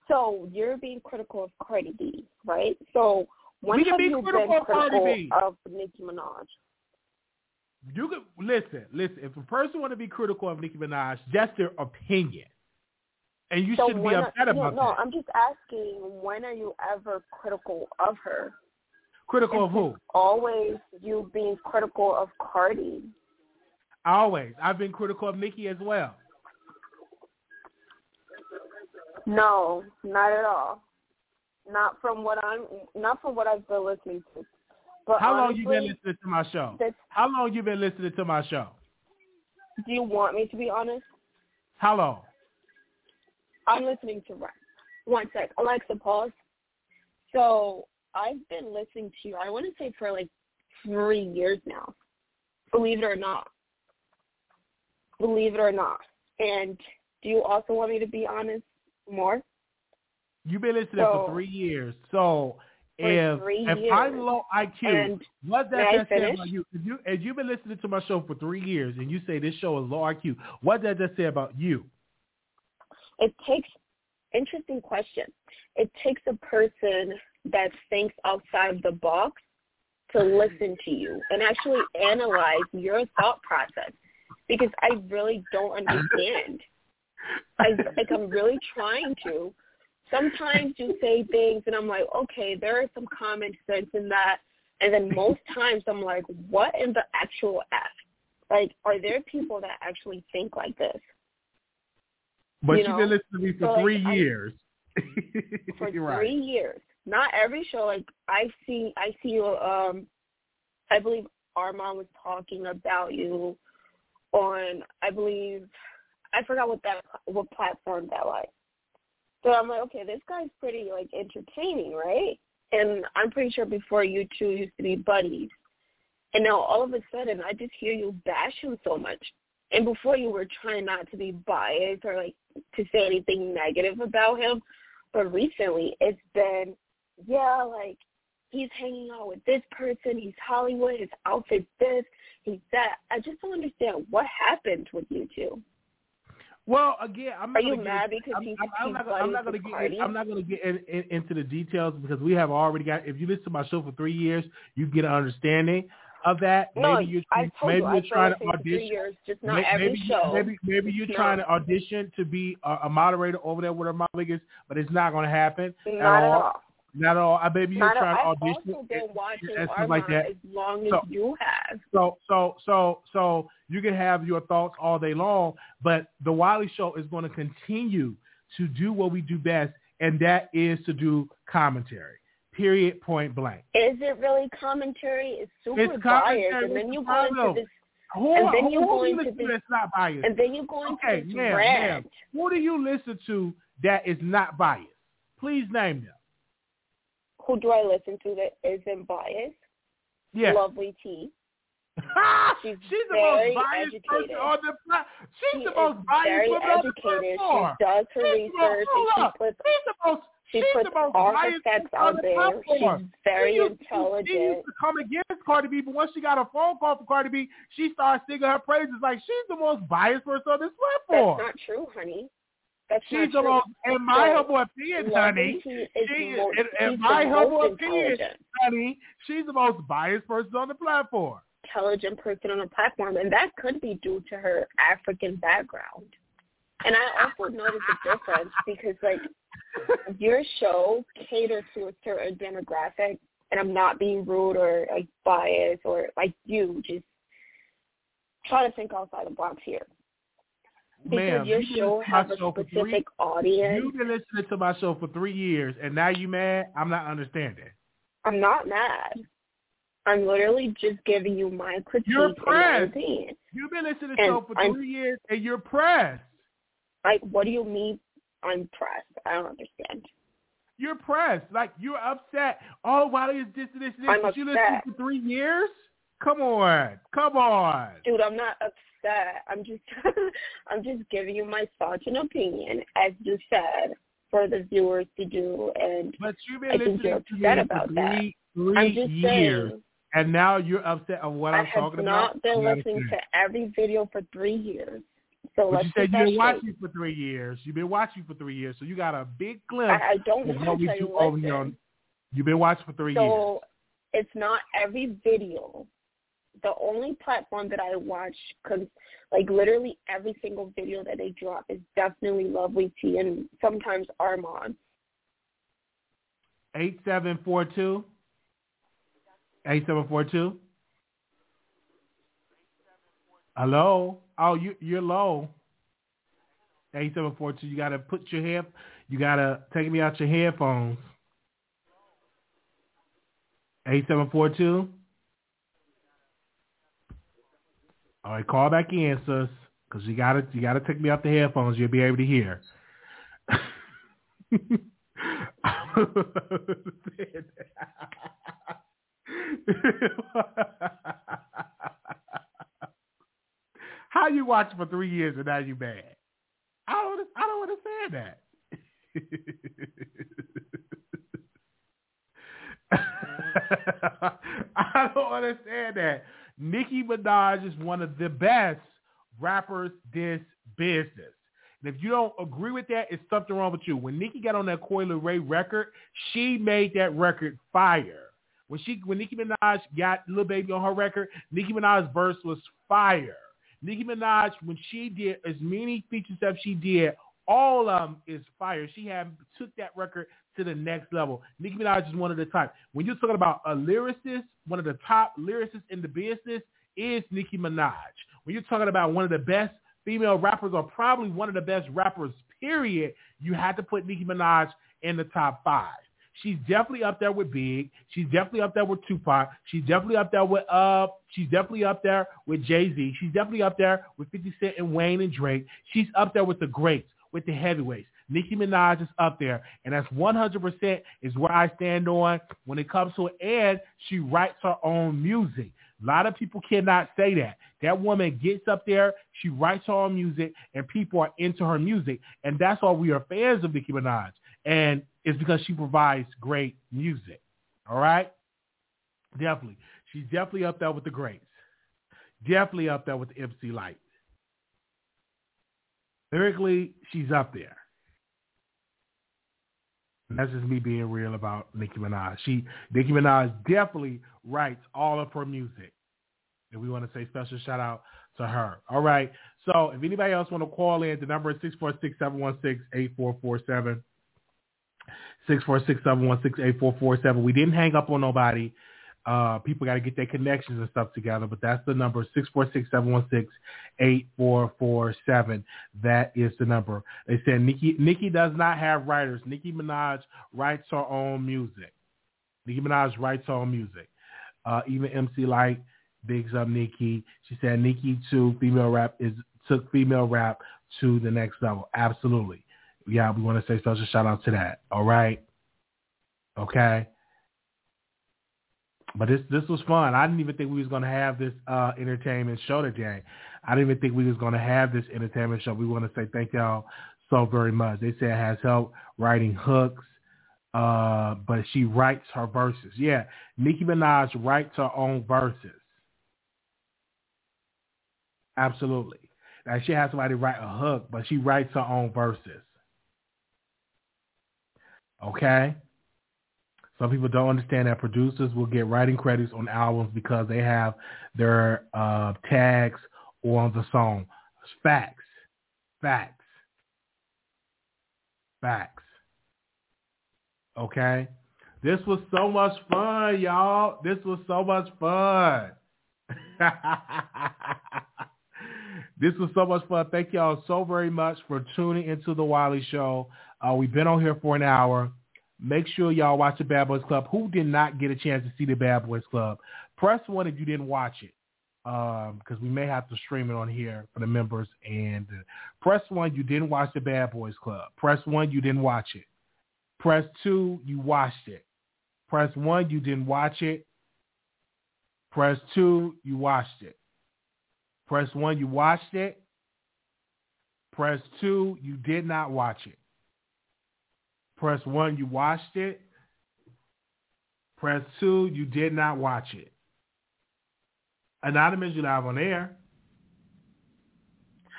[SPEAKER 10] so you're being critical of Cardi B, right? So when
[SPEAKER 5] We can
[SPEAKER 10] have
[SPEAKER 5] be
[SPEAKER 10] you
[SPEAKER 5] critical
[SPEAKER 10] been
[SPEAKER 5] of Cardi B.
[SPEAKER 10] of Nicki Minaj?
[SPEAKER 5] You can listen, listen. If a person want to be critical of Nicki Minaj, that's their opinion, and you
[SPEAKER 10] so
[SPEAKER 5] shouldn't be
[SPEAKER 10] when are-
[SPEAKER 5] upset
[SPEAKER 10] no,
[SPEAKER 5] about
[SPEAKER 10] no. I'm just asking, when are you ever critical of her?
[SPEAKER 5] Critical of who?
[SPEAKER 10] Always you being critical of Cardi.
[SPEAKER 5] Always. I've been critical of Nicki as well.
[SPEAKER 10] No, not at all. Not from what I'm not from what I've been listening to. But
[SPEAKER 5] How long you been listening to my show? How long you been listening to my show?
[SPEAKER 10] Do you want me to be honest?
[SPEAKER 5] How long?
[SPEAKER 10] I'm listening to rap. One sec. Alexa, pause. So I've been listening to you, I want to say for like three years now. Believe it or not. Believe it or not. And do you also want me to be honest more?
[SPEAKER 5] You've been listening
[SPEAKER 10] So-
[SPEAKER 5] for three years. So if if
[SPEAKER 10] years.
[SPEAKER 5] I'm low IQ, what does that say about you? If you if you've been listening to my show for three years and you say this show is low IQ, what does that say about you?
[SPEAKER 10] it takes interesting question. It takes a person that thinks outside the box to listen to you and actually analyze your thought process because I really don't understand. I like I'm really trying to. Sometimes you say things and I'm like, okay, there is some common sense in that. And then most times I'm like, what in the actual F? Like, are there people that actually think like this?
[SPEAKER 5] But
[SPEAKER 10] You
[SPEAKER 5] you
[SPEAKER 10] know?
[SPEAKER 5] have been listening to me for
[SPEAKER 10] So, like,
[SPEAKER 5] three
[SPEAKER 10] I-
[SPEAKER 5] years.
[SPEAKER 10] for
[SPEAKER 5] You're right.
[SPEAKER 10] three years. Not every show. Like I see, I see you. Um, I believe Armand was talking about you on. I believe I forgot what that what platform that was. So I'm like, okay, this guy's pretty like entertaining, right? And I'm pretty sure before you two used to be buddies, and now all of a sudden I just hear you bash him so much. And before you were trying not to be biased or like to say anything negative about him, but recently it's been, yeah, like he's hanging out with this person, he's Hollywood, his outfit's this, he's that. I just don't understand what happened with you two.
[SPEAKER 5] Well, again, I'm not
[SPEAKER 10] Are you
[SPEAKER 5] gonna
[SPEAKER 10] mad
[SPEAKER 5] get,
[SPEAKER 10] because
[SPEAKER 5] I'm,
[SPEAKER 10] he's,
[SPEAKER 5] I'm, I'm
[SPEAKER 10] he's
[SPEAKER 5] not, gonna- I'm
[SPEAKER 10] buddies
[SPEAKER 5] not going to get. I'm not going to get in, in, into the details because we have already got. If you listen to my show for three years, you get an understanding of that.
[SPEAKER 10] No,
[SPEAKER 5] maybe you're
[SPEAKER 10] I told
[SPEAKER 5] maybe
[SPEAKER 10] you
[SPEAKER 5] you're trying to audition.
[SPEAKER 10] years, just not
[SPEAKER 5] May-
[SPEAKER 10] every
[SPEAKER 5] maybe,
[SPEAKER 10] show.
[SPEAKER 5] Maybe maybe you're
[SPEAKER 10] No.
[SPEAKER 5] trying to audition to be a, a moderator over there with our biggest, but it's not going to happen
[SPEAKER 10] Not at all.
[SPEAKER 5] Not at all. I maybe you're trying to
[SPEAKER 10] I've
[SPEAKER 5] audition
[SPEAKER 10] also been watching
[SPEAKER 5] and like that.
[SPEAKER 10] as long as
[SPEAKER 5] So-
[SPEAKER 10] you have.
[SPEAKER 5] So so so so you can have your thoughts all day long, but the Wiley Show is going to continue to do what we do best, and that is to do commentary. Period. Point blank.
[SPEAKER 10] Is it really commentary? It's super
[SPEAKER 5] It's
[SPEAKER 10] biased, and then you go into this,
[SPEAKER 5] Who,
[SPEAKER 10] and then you go into this,
[SPEAKER 5] to that's not biased?
[SPEAKER 10] and then you go into
[SPEAKER 5] okay,
[SPEAKER 10] this
[SPEAKER 5] ma'am, ma'am. Who do you listen to that is not biased? Please name them.
[SPEAKER 10] Who do I listen to that isn't biased?
[SPEAKER 5] Yeah.
[SPEAKER 10] Lovely T.
[SPEAKER 5] She's, the most biased
[SPEAKER 10] educated.
[SPEAKER 5] person on the planet. She's
[SPEAKER 10] She
[SPEAKER 5] the most biased
[SPEAKER 10] very
[SPEAKER 5] woman on the
[SPEAKER 10] educated.
[SPEAKER 5] platform.
[SPEAKER 10] She does her
[SPEAKER 5] She's most-
[SPEAKER 10] research,
[SPEAKER 5] up.
[SPEAKER 10] she puts
[SPEAKER 5] She's the most
[SPEAKER 10] she
[SPEAKER 5] she's
[SPEAKER 10] puts
[SPEAKER 5] the most
[SPEAKER 10] all her
[SPEAKER 5] biased
[SPEAKER 10] facts out
[SPEAKER 5] the
[SPEAKER 10] there.
[SPEAKER 5] platform.
[SPEAKER 10] She's very
[SPEAKER 5] she used, She, she used to come against Cardi B, but once she got a phone call from Cardi B, she started singing her praises like she's the most biased person on this platform.
[SPEAKER 10] That's not true, honey. That's
[SPEAKER 5] She's the
[SPEAKER 10] not true.
[SPEAKER 5] most, in my
[SPEAKER 10] So,
[SPEAKER 5] humble opinion, honey,
[SPEAKER 10] T is
[SPEAKER 5] she, in, in my humble opinion, honey, she's the most biased person on the platform.
[SPEAKER 10] intelligent person on the platform, and that could be due to her African background. And I also noticed a difference because, like, your show caters to a certain demographic, and I'm not being rude or like biased or like you, just try to think outside the box here. Because
[SPEAKER 5] Ma'am,
[SPEAKER 10] your show
[SPEAKER 5] listening to my
[SPEAKER 10] has a
[SPEAKER 5] for three-
[SPEAKER 10] specific audience.
[SPEAKER 5] You've been listening to my show for three years, and now you mad? I'm not understanding.
[SPEAKER 10] I'm not mad. I'm literally just giving you my critique
[SPEAKER 5] You're pressed. You've been listening to the
[SPEAKER 10] And
[SPEAKER 5] show for
[SPEAKER 10] I'm-
[SPEAKER 5] three years, and you're pressed.
[SPEAKER 10] Like, what do you mean I'm pressed? I don't understand.
[SPEAKER 5] You're pressed. Like you're upset. Oh, why is this this this?
[SPEAKER 10] I'm
[SPEAKER 5] But you listened
[SPEAKER 10] upset.
[SPEAKER 5] for three years? Come on, come on.
[SPEAKER 10] Dude, I'm not upset. I'm just I'm just giving you my thoughts and opinion, as you said, for the viewers to do and
[SPEAKER 5] But you've been
[SPEAKER 10] I think you're
[SPEAKER 5] listening to me
[SPEAKER 10] upset
[SPEAKER 5] for
[SPEAKER 10] about that.
[SPEAKER 5] three, three
[SPEAKER 10] I'm just
[SPEAKER 5] years,
[SPEAKER 10] saying
[SPEAKER 5] and now you're upset of what
[SPEAKER 10] I
[SPEAKER 5] I'm talking about. I
[SPEAKER 10] have
[SPEAKER 5] not been listening
[SPEAKER 10] to every video for three years. So
[SPEAKER 5] But
[SPEAKER 10] let's
[SPEAKER 5] you said you've been watching for three years. You've been watching for three years, so you got a big glimpse
[SPEAKER 10] I, I don't know
[SPEAKER 5] what we
[SPEAKER 10] you
[SPEAKER 5] over here on, You've been watching for three years.
[SPEAKER 10] So it's not every video. The only platform that I watch, cause like literally every single video that they drop is definitely Lovely T and sometimes Armand.
[SPEAKER 5] Eight seven four two. Eight seven four two. Hello. Oh, you you're low. Eight seven four two. You gotta put your head. You gotta take me out your headphones. Eight seven four two. All right, call back in, sis, because you gotta you gotta take me off the headphones. You'll be able to hear. How you watch for three years and now you mad? I don't I don't understand that. I don't understand that. Nicki Minaj is one of the best rappers this business. And if you don't agree with that, it's something wrong with you. When Nicki got on that Coi Leray record, she made that record fire. When she when Nicki Minaj got Lil Baby on her record, Nicki Minaj's verse was fire. Nicki Minaj, when she did as many features as she did, all of them is fire. She had took that record to the next level. Nicki Minaj is one of the top. When you're talking about a lyricist, one of the top lyricists in the business is Nicki Minaj. When you're talking about one of the best female rappers or probably one of the best rappers, period, you had to put Nicki Minaj in the top five. She's definitely up there with Big. She's definitely up there with Tupac. She's definitely up there with uh. She's definitely up there with Jay Z. She's definitely up there with 50 Cent and Wayne and Drake. She's up there with the greats, with the heavyweights. Nicki Minaj is up there, and that's 100% is where I stand on when it comes to it. And she writes her own music. A lot of people cannot say that. That woman gets up there, she writes her own music, and people are into her music. And that's why we are fans of Nicki Minaj. And it's because she provides great music. All right? Definitely. She's definitely up there with the greats. Definitely up there with the MC Lyte. Lyrically, she's up there. And that's just me being real about Nicki Minaj. She Nicki Minaj definitely writes all of her music. And we want to say special shout out to her. All right. So if anybody else want to call in, the number is 646-716-8447. 646-716-8447. We didn't hang up on nobody. Uh, people got to get their connections and stuff together, but that's the number, 646-716-8447. That is the number. They said Nikki, Nicki does not have writers. Nicki Minaj writes her own music. Nicki Minaj writes her own music. Uh, even MC Lyte bigs up Nicki. She said Nicki too, female rap is took female rap to the next level. Absolutely. Yeah, we want to say special shout out to that. All right. Okay. But this this was fun. I didn't even think we was gonna have this uh, entertainment show today. I didn't even think we was gonna have this entertainment show. We want to say thank y'all so very much. They say it has help writing hooks, uh, but she writes her verses. Yeah, Nicki Minaj writes her own verses. Absolutely. Now she has somebody write a hook, but she writes her own verses. Okay. Some people don't understand that producers will get writing credits on albums because they have their uh, tags on the song. Facts. Facts. Facts. Okay? This was so much fun, y'all. This was so much fun. this was so much fun. Thank y'all so very much for tuning into the Wiley Show. Uh, we've been on here for an hour. Make sure y'all watch the Bad Boys Club. Who did not get a chance to see the Bad Boys Club? Press one if you didn't watch it, because um, we may have to stream it on here for the members. And uh, press one you didn't watch the Bad Boys Club. Press one you didn't watch it. Press two you watched it. Press one you didn't watch it. Press two you watched it. Press one you watched it. Press two you did not watch it. Press one, you watched it. Press two, you did not watch it. Anonymous, you live on air.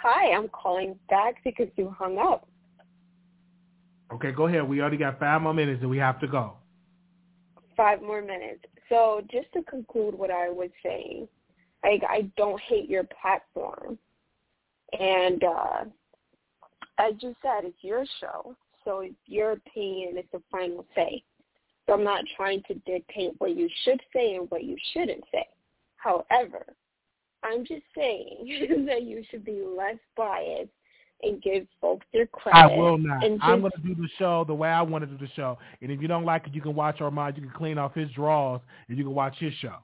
[SPEAKER 10] Hi, I'm calling back because you hung up.
[SPEAKER 5] Okay, go ahead. We already got five more minutes and we have to go.
[SPEAKER 10] Five more minutes. So just to conclude what I was saying, like I don't hate your platform. And uh as you said, it's your show. So it's your opinion is the final say. So I'm not trying to dictate what you should say and what you shouldn't say. However, I'm just saying that you should be less biased and give folks their credit.
[SPEAKER 5] I will not.
[SPEAKER 10] Just,
[SPEAKER 5] I'm going to do the show the way I want to do the show. And if you don't like it, you can watch Armand. You can clean off his drawers and you can watch his show.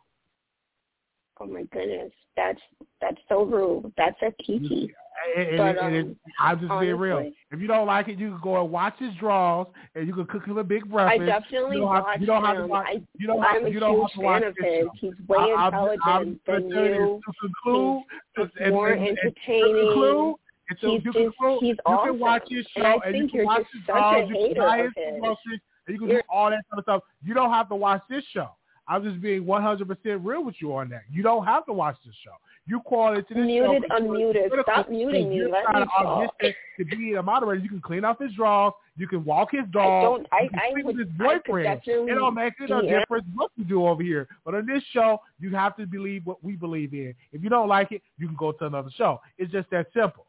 [SPEAKER 10] Oh my goodness, that's that's so rude. That's a kiki.
[SPEAKER 5] And,
[SPEAKER 10] but,
[SPEAKER 5] and, and
[SPEAKER 10] um,
[SPEAKER 5] I'm just
[SPEAKER 10] honestly,
[SPEAKER 5] being real. If you don't like it, you can go and watch his draws, and you can cook him a big breakfast.
[SPEAKER 10] I definitely
[SPEAKER 5] you don't have, you don't have to watch.
[SPEAKER 10] I,
[SPEAKER 5] You don't
[SPEAKER 10] I'm
[SPEAKER 5] have,
[SPEAKER 10] a
[SPEAKER 5] you don't
[SPEAKER 10] huge
[SPEAKER 5] have to watch
[SPEAKER 10] fan of his. He's way
[SPEAKER 5] I-
[SPEAKER 10] intelligent
[SPEAKER 5] I'm
[SPEAKER 10] than
[SPEAKER 5] you,
[SPEAKER 10] you.
[SPEAKER 5] To conclude,
[SPEAKER 10] He's, more
[SPEAKER 5] and- and- to
[SPEAKER 10] entertaining.
[SPEAKER 5] conclude, and so
[SPEAKER 10] he's
[SPEAKER 5] you
[SPEAKER 10] just,
[SPEAKER 5] conclude,
[SPEAKER 10] he's
[SPEAKER 5] you
[SPEAKER 10] awesome.
[SPEAKER 5] can watch his show
[SPEAKER 10] and I
[SPEAKER 5] and you can
[SPEAKER 10] you're
[SPEAKER 5] watch his draws, you can buy his promotions, and you can
[SPEAKER 10] You're-
[SPEAKER 5] do all that kind of stuff. You don't have to watch this show. I'm just being 100% real with you on that. You don't have to watch this show. You call into this
[SPEAKER 10] Muted,
[SPEAKER 5] show.
[SPEAKER 10] unmuted. Stop muting me. Let me talk.
[SPEAKER 5] to be a moderator. You can clean off his drawers. You can walk his
[SPEAKER 10] I
[SPEAKER 5] dog.
[SPEAKER 10] don't. I
[SPEAKER 5] you can
[SPEAKER 10] I
[SPEAKER 5] sleep
[SPEAKER 10] would.
[SPEAKER 5] with his boyfriend. It don't make it no difference what you do over here. But on this show, you have to believe what we believe in. If you don't like it, you can go to another show. It's just that simple.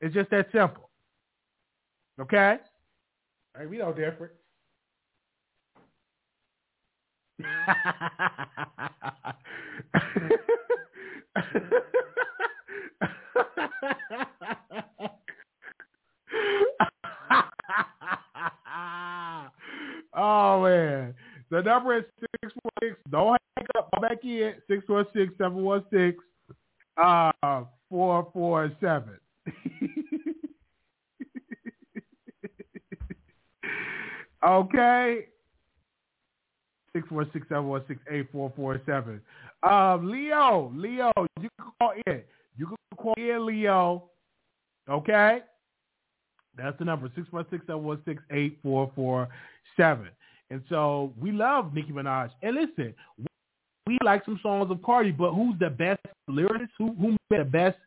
[SPEAKER 5] It's just that simple. Okay? Hey, we know different. oh man. The number is six one six. Don't hang up. Come back in. Six one six seven one six uh four four seven. okay. Six one six seven one six eight four four seven. Um, Leo, Leo, you can call in. You can call in, Leo. Okay. That's the number six one six seven one six eight four four seven. And so we love Nicki Minaj. And listen, we like some songs of Cardi, but who's the best lyricist? Who who made the best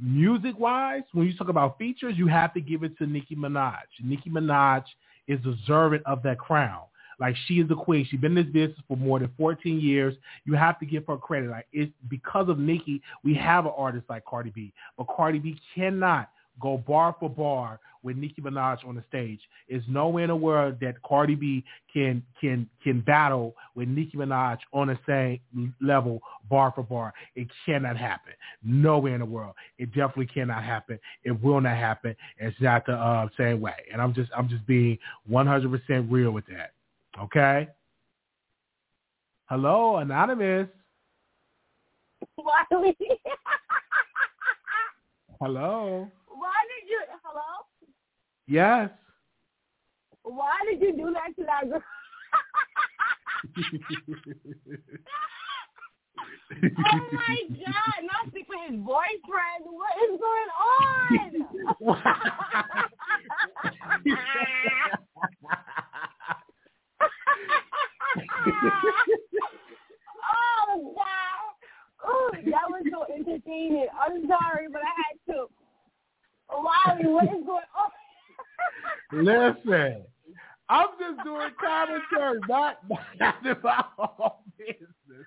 [SPEAKER 5] music wise? When you talk about features, you have to give it to Nicki Minaj. Nicki Minaj is deserving of that crown. Like she is the queen. She's been in this business for more than 14 years. You have to give her credit. Like it's because of Nicki, we have an artist like Cardi B. But Cardi B cannot go bar for bar with Nicki Minaj on the stage. There's nowhere in the world that Cardi B can can can battle with Nicki Minaj on the same level, bar for bar. It cannot happen. Nowhere in the world. It definitely cannot happen. It will not happen. It's not the uh, same way. And I'm just I'm just being 100% real with that. Okay. Hello, anonymous.
[SPEAKER 9] Why we?
[SPEAKER 5] Hello.
[SPEAKER 9] Why did you? Hello.
[SPEAKER 5] Yes.
[SPEAKER 9] Why did you do that to that girl? oh my god! Not speak for his boyfriend. What is going on? oh god! Oh, that was so entertaining. I'm sorry, but I had to. Wiley, what is going on?
[SPEAKER 5] Listen, I'm just doing commentary, not not about all business.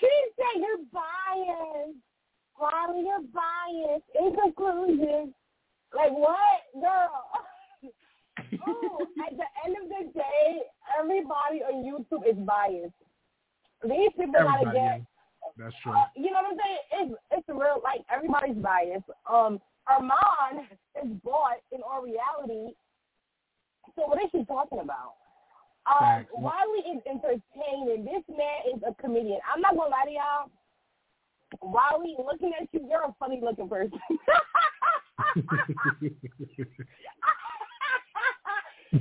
[SPEAKER 9] she said you're biased. Wiley, you're biased. In conclusion, like what, girl? Ooh, at the end of the day, everybody on YouTube is biased. These people gotta
[SPEAKER 5] Everybody
[SPEAKER 9] get
[SPEAKER 5] is. That's true.
[SPEAKER 9] uh, you know what I'm saying? It's it's real like everybody's biased. Um Armand is bought in our reality. So what is she talking about? Um
[SPEAKER 5] Facts.
[SPEAKER 9] Wiley is entertaining. This man is a comedian. I'm not gonna lie to y'all. Wiley, looking at you, you're a funny looking person.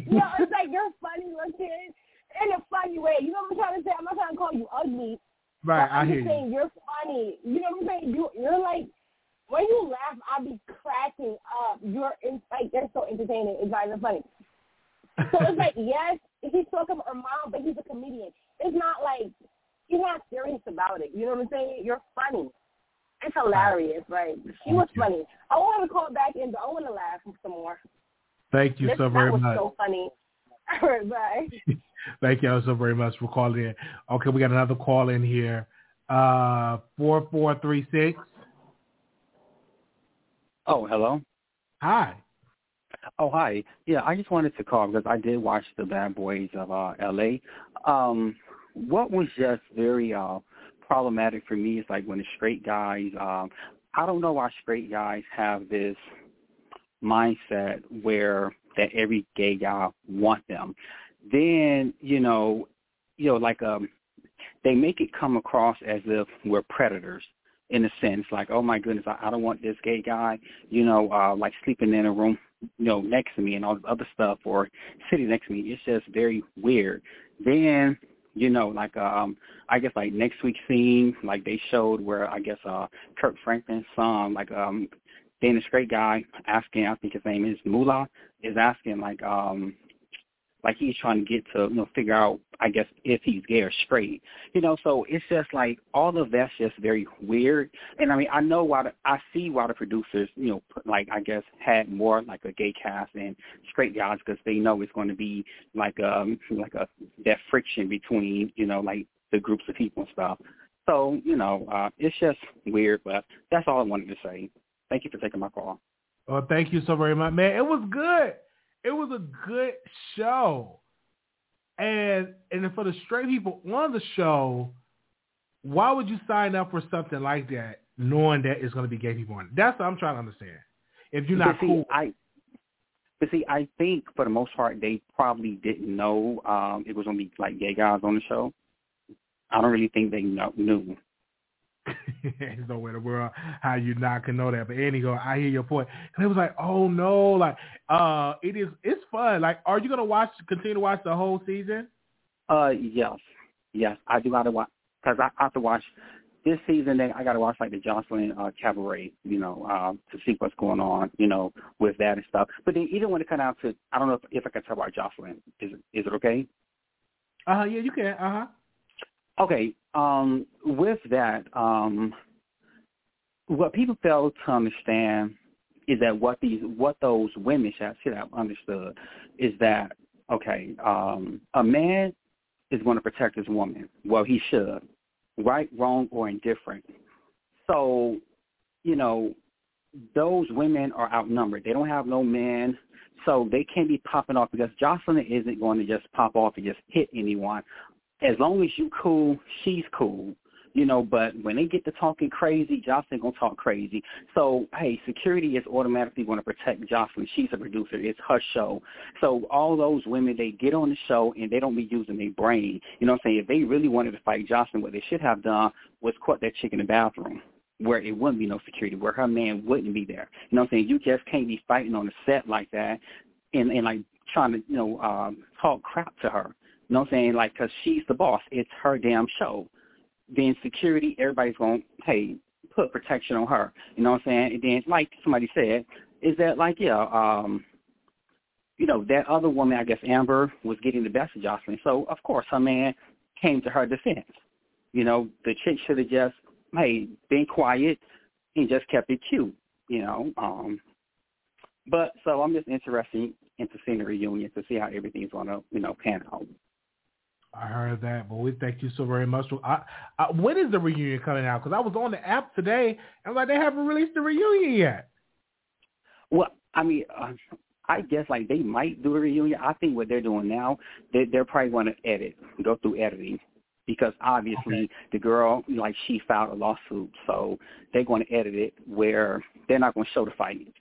[SPEAKER 9] Yo, it's like you're funny looking in a funny way. You know what I'm trying to say? I'm not trying to call you ugly.
[SPEAKER 5] Right,
[SPEAKER 9] but
[SPEAKER 5] I
[SPEAKER 9] I'm
[SPEAKER 5] hear
[SPEAKER 9] just
[SPEAKER 5] you.
[SPEAKER 9] saying you're funny. You know what I'm saying? You you're like when you laugh, I'll be cracking up. You're in, like they're so entertaining. It's not even funny. So it's like yes, he's talking about Armand, but he's a comedian. It's not like he's not serious about it. You know what I'm saying? You're funny. It's hilarious. Like she was funny. I want to call back in, but I want to laugh some more.
[SPEAKER 5] Thank you
[SPEAKER 9] This-
[SPEAKER 5] so
[SPEAKER 9] that
[SPEAKER 5] very
[SPEAKER 9] was
[SPEAKER 5] much.
[SPEAKER 9] so funny. All right, bye.
[SPEAKER 5] Thank you so very much for calling in. Okay, we got another call in here. Uh, four four three six.
[SPEAKER 11] Oh, hello.
[SPEAKER 5] Hi.
[SPEAKER 11] Oh, hi. Yeah, I just wanted to call because I did watch the Bad Boys of uh, L.A. Um, what was just very uh, problematic for me is like when the straight guys. Um, I don't know why straight guys have this mindset where that every gay guy want them. Then you know, you know, like um, they make it come across as if we're predators in a sense, like, oh my goodness, I, I don't want this gay guy, you know, uh, like sleeping in a room, you know, next to me and all this other stuff or sitting next to me. It's just very weird. Then, you know, like um I guess like next week's scene, like they showed where I guess uh Kirk Franklin's son, like um Danish straight guy asking I think his name is Moolah, is asking like um like he's trying to get to you know figure out I guess if he's gay or straight. You know, so it's just like all of that's just very weird. And I mean, I know why the, I see why the producers you know put, like I guess had more like a gay cast and straight guys because they know it's going to be like um like a that friction between you know like the groups of people and stuff. So you know, uh, it's just weird, but that's all I wanted to say. Thank you for taking my call.
[SPEAKER 5] Well, thank you so very much, man. It was good. It was a good show. And and for the straight people on the show, why would you sign up for something like that knowing that it's going to be gay people on it? That's what I'm trying to understand. If you're not
[SPEAKER 11] see,
[SPEAKER 5] cool,
[SPEAKER 11] I but see, I think for the most part they probably didn't know um it was going to be like gay guys on the show. I don't really think they know, knew.
[SPEAKER 5] There's no way in the world how you not can know that. But anyhow, I hear your point. And it was like, oh no, like uh it is it's fun. Like are you gonna watch continue to watch the whole season?
[SPEAKER 11] Uh yes. Yes. I do gotta watch because I have to watch this season then I gotta watch like the Joseline uh cabaret, you know, um to see what's going on, you know, with that and stuff. But then even when it comes out to I don't know if, if I can talk about Joseline. Is it is it okay?
[SPEAKER 5] Uh huh, yeah, you can. Uh huh.
[SPEAKER 11] Okay, um, with that, um, what people fail to understand is that what these what those women should, should have understood is that okay, um, a man is going to protect his woman. Well, he should, right, wrong, or indifferent. So, you know, those women are outnumbered. They don't have no men, so they can't be popping off because Joseline isn't going to just pop off and just hit anyone as long as you cool, she's cool. You know, but when they get to talking crazy, Joseline gonna talk crazy. So, hey, security is automatically gonna protect Joseline. She's a producer. It's her show. So all those women, they get on the show and they don't be using their brain. You know what I'm saying? If they really wanted to fight Joseline, what they should have done was caught that chick in the bathroom where it wouldn't be no security, where her man wouldn't be there. You know what I'm saying? You just can't be fighting on the set like that and, and like trying to, you know, um, talk crap to her. You know what I'm saying? Like, because she's the boss. It's her damn show. Then security, everybody's going, to hey, put protection on her. You know what I'm saying? And then, like somebody said, is that like, yeah, um, you know, that other woman, I guess Amber, was getting the best of Joseline. So, of course, her man came to her defense. You know, the chick should have just, hey, been quiet and just kept it cute, you know. Um, but so I'm just interested into seeing the reunion to see how everything's going to, you know, pan out.
[SPEAKER 5] I heard that, but we thank you so very much. I, I, when is the reunion coming out? Because I was on the app today, and like they haven't released the reunion yet.
[SPEAKER 11] Well, I mean, uh, I guess like they might do a reunion. I think what they're doing now, they, they're probably going to edit, go through editing, because obviously okay. the girl, like she filed a lawsuit, so they're going to edit it where they're not going to show the fight,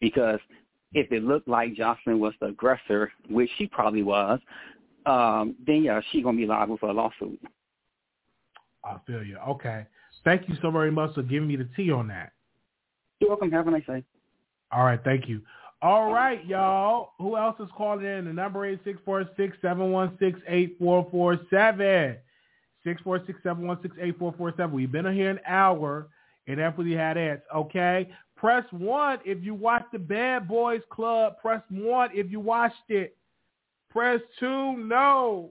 [SPEAKER 11] because if it looked like Joseline was the aggressor, which she probably was, um, then yeah, she's gonna be liable for a lawsuit.
[SPEAKER 5] I feel you. Okay. Thank you so very much for giving me the tea on that.
[SPEAKER 11] You're welcome. Have a nice day.
[SPEAKER 5] All right. Thank you. All right, y'all. Who else is calling in? The number is six four six seven one six eight four four seven. Six four six seven one six eight four four seven. We've been here an hour, and that's what he had ads. Okay. Press one if you watched the Bad Boys Club. Press one if you watched it. Press 2, no.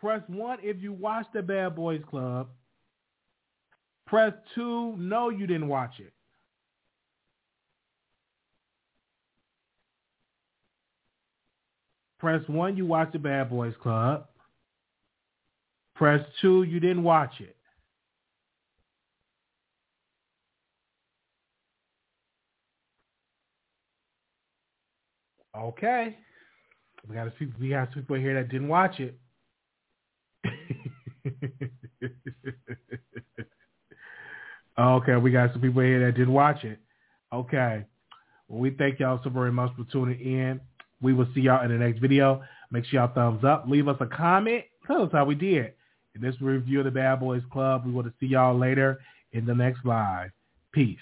[SPEAKER 5] Press 1 if you watched the Bad Boys Club. Press 2, no, you didn't watch it. Press 1, you watched the Bad Boys Club. Press 2, you didn't watch it. Okay. We got people. We got people here that didn't watch it. okay, we got some people here that didn't watch it. Okay. Well, we thank y'all so very much for tuning in. We will see y'all in the next video. Make sure y'all thumbs up. Leave us a comment. Tell us how we did. In this review of the Bad Boys Club, we want to see y'all later in the next live. Peace.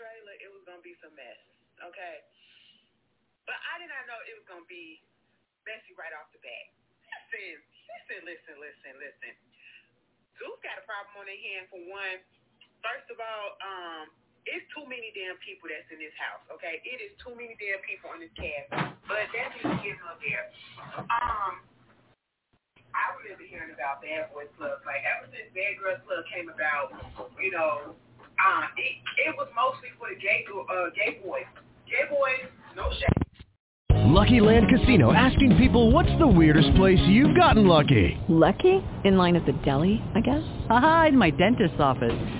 [SPEAKER 12] Trailer it was gonna be some mess. Okay, but I did not know it was gonna be messy right off the bat. Listen, listen, listen, listen, listen. Zeus got a problem on their hand for one. First of all, um, it's too many damn people that's in this house, okay? It is too many damn people in this cast. But that's just getting up there. Um, I remember hearing about Bad Boys Club. Like ever since Bad Girls Club came about, you know, uh, it it was mostly for the gay uh, gay boys. Gay boys, no shame.
[SPEAKER 13] Lucky Land Casino asking people what's the weirdest place you've gotten lucky?
[SPEAKER 14] Lucky? In line at the deli, I guess?
[SPEAKER 15] Aha, in my dentist's office.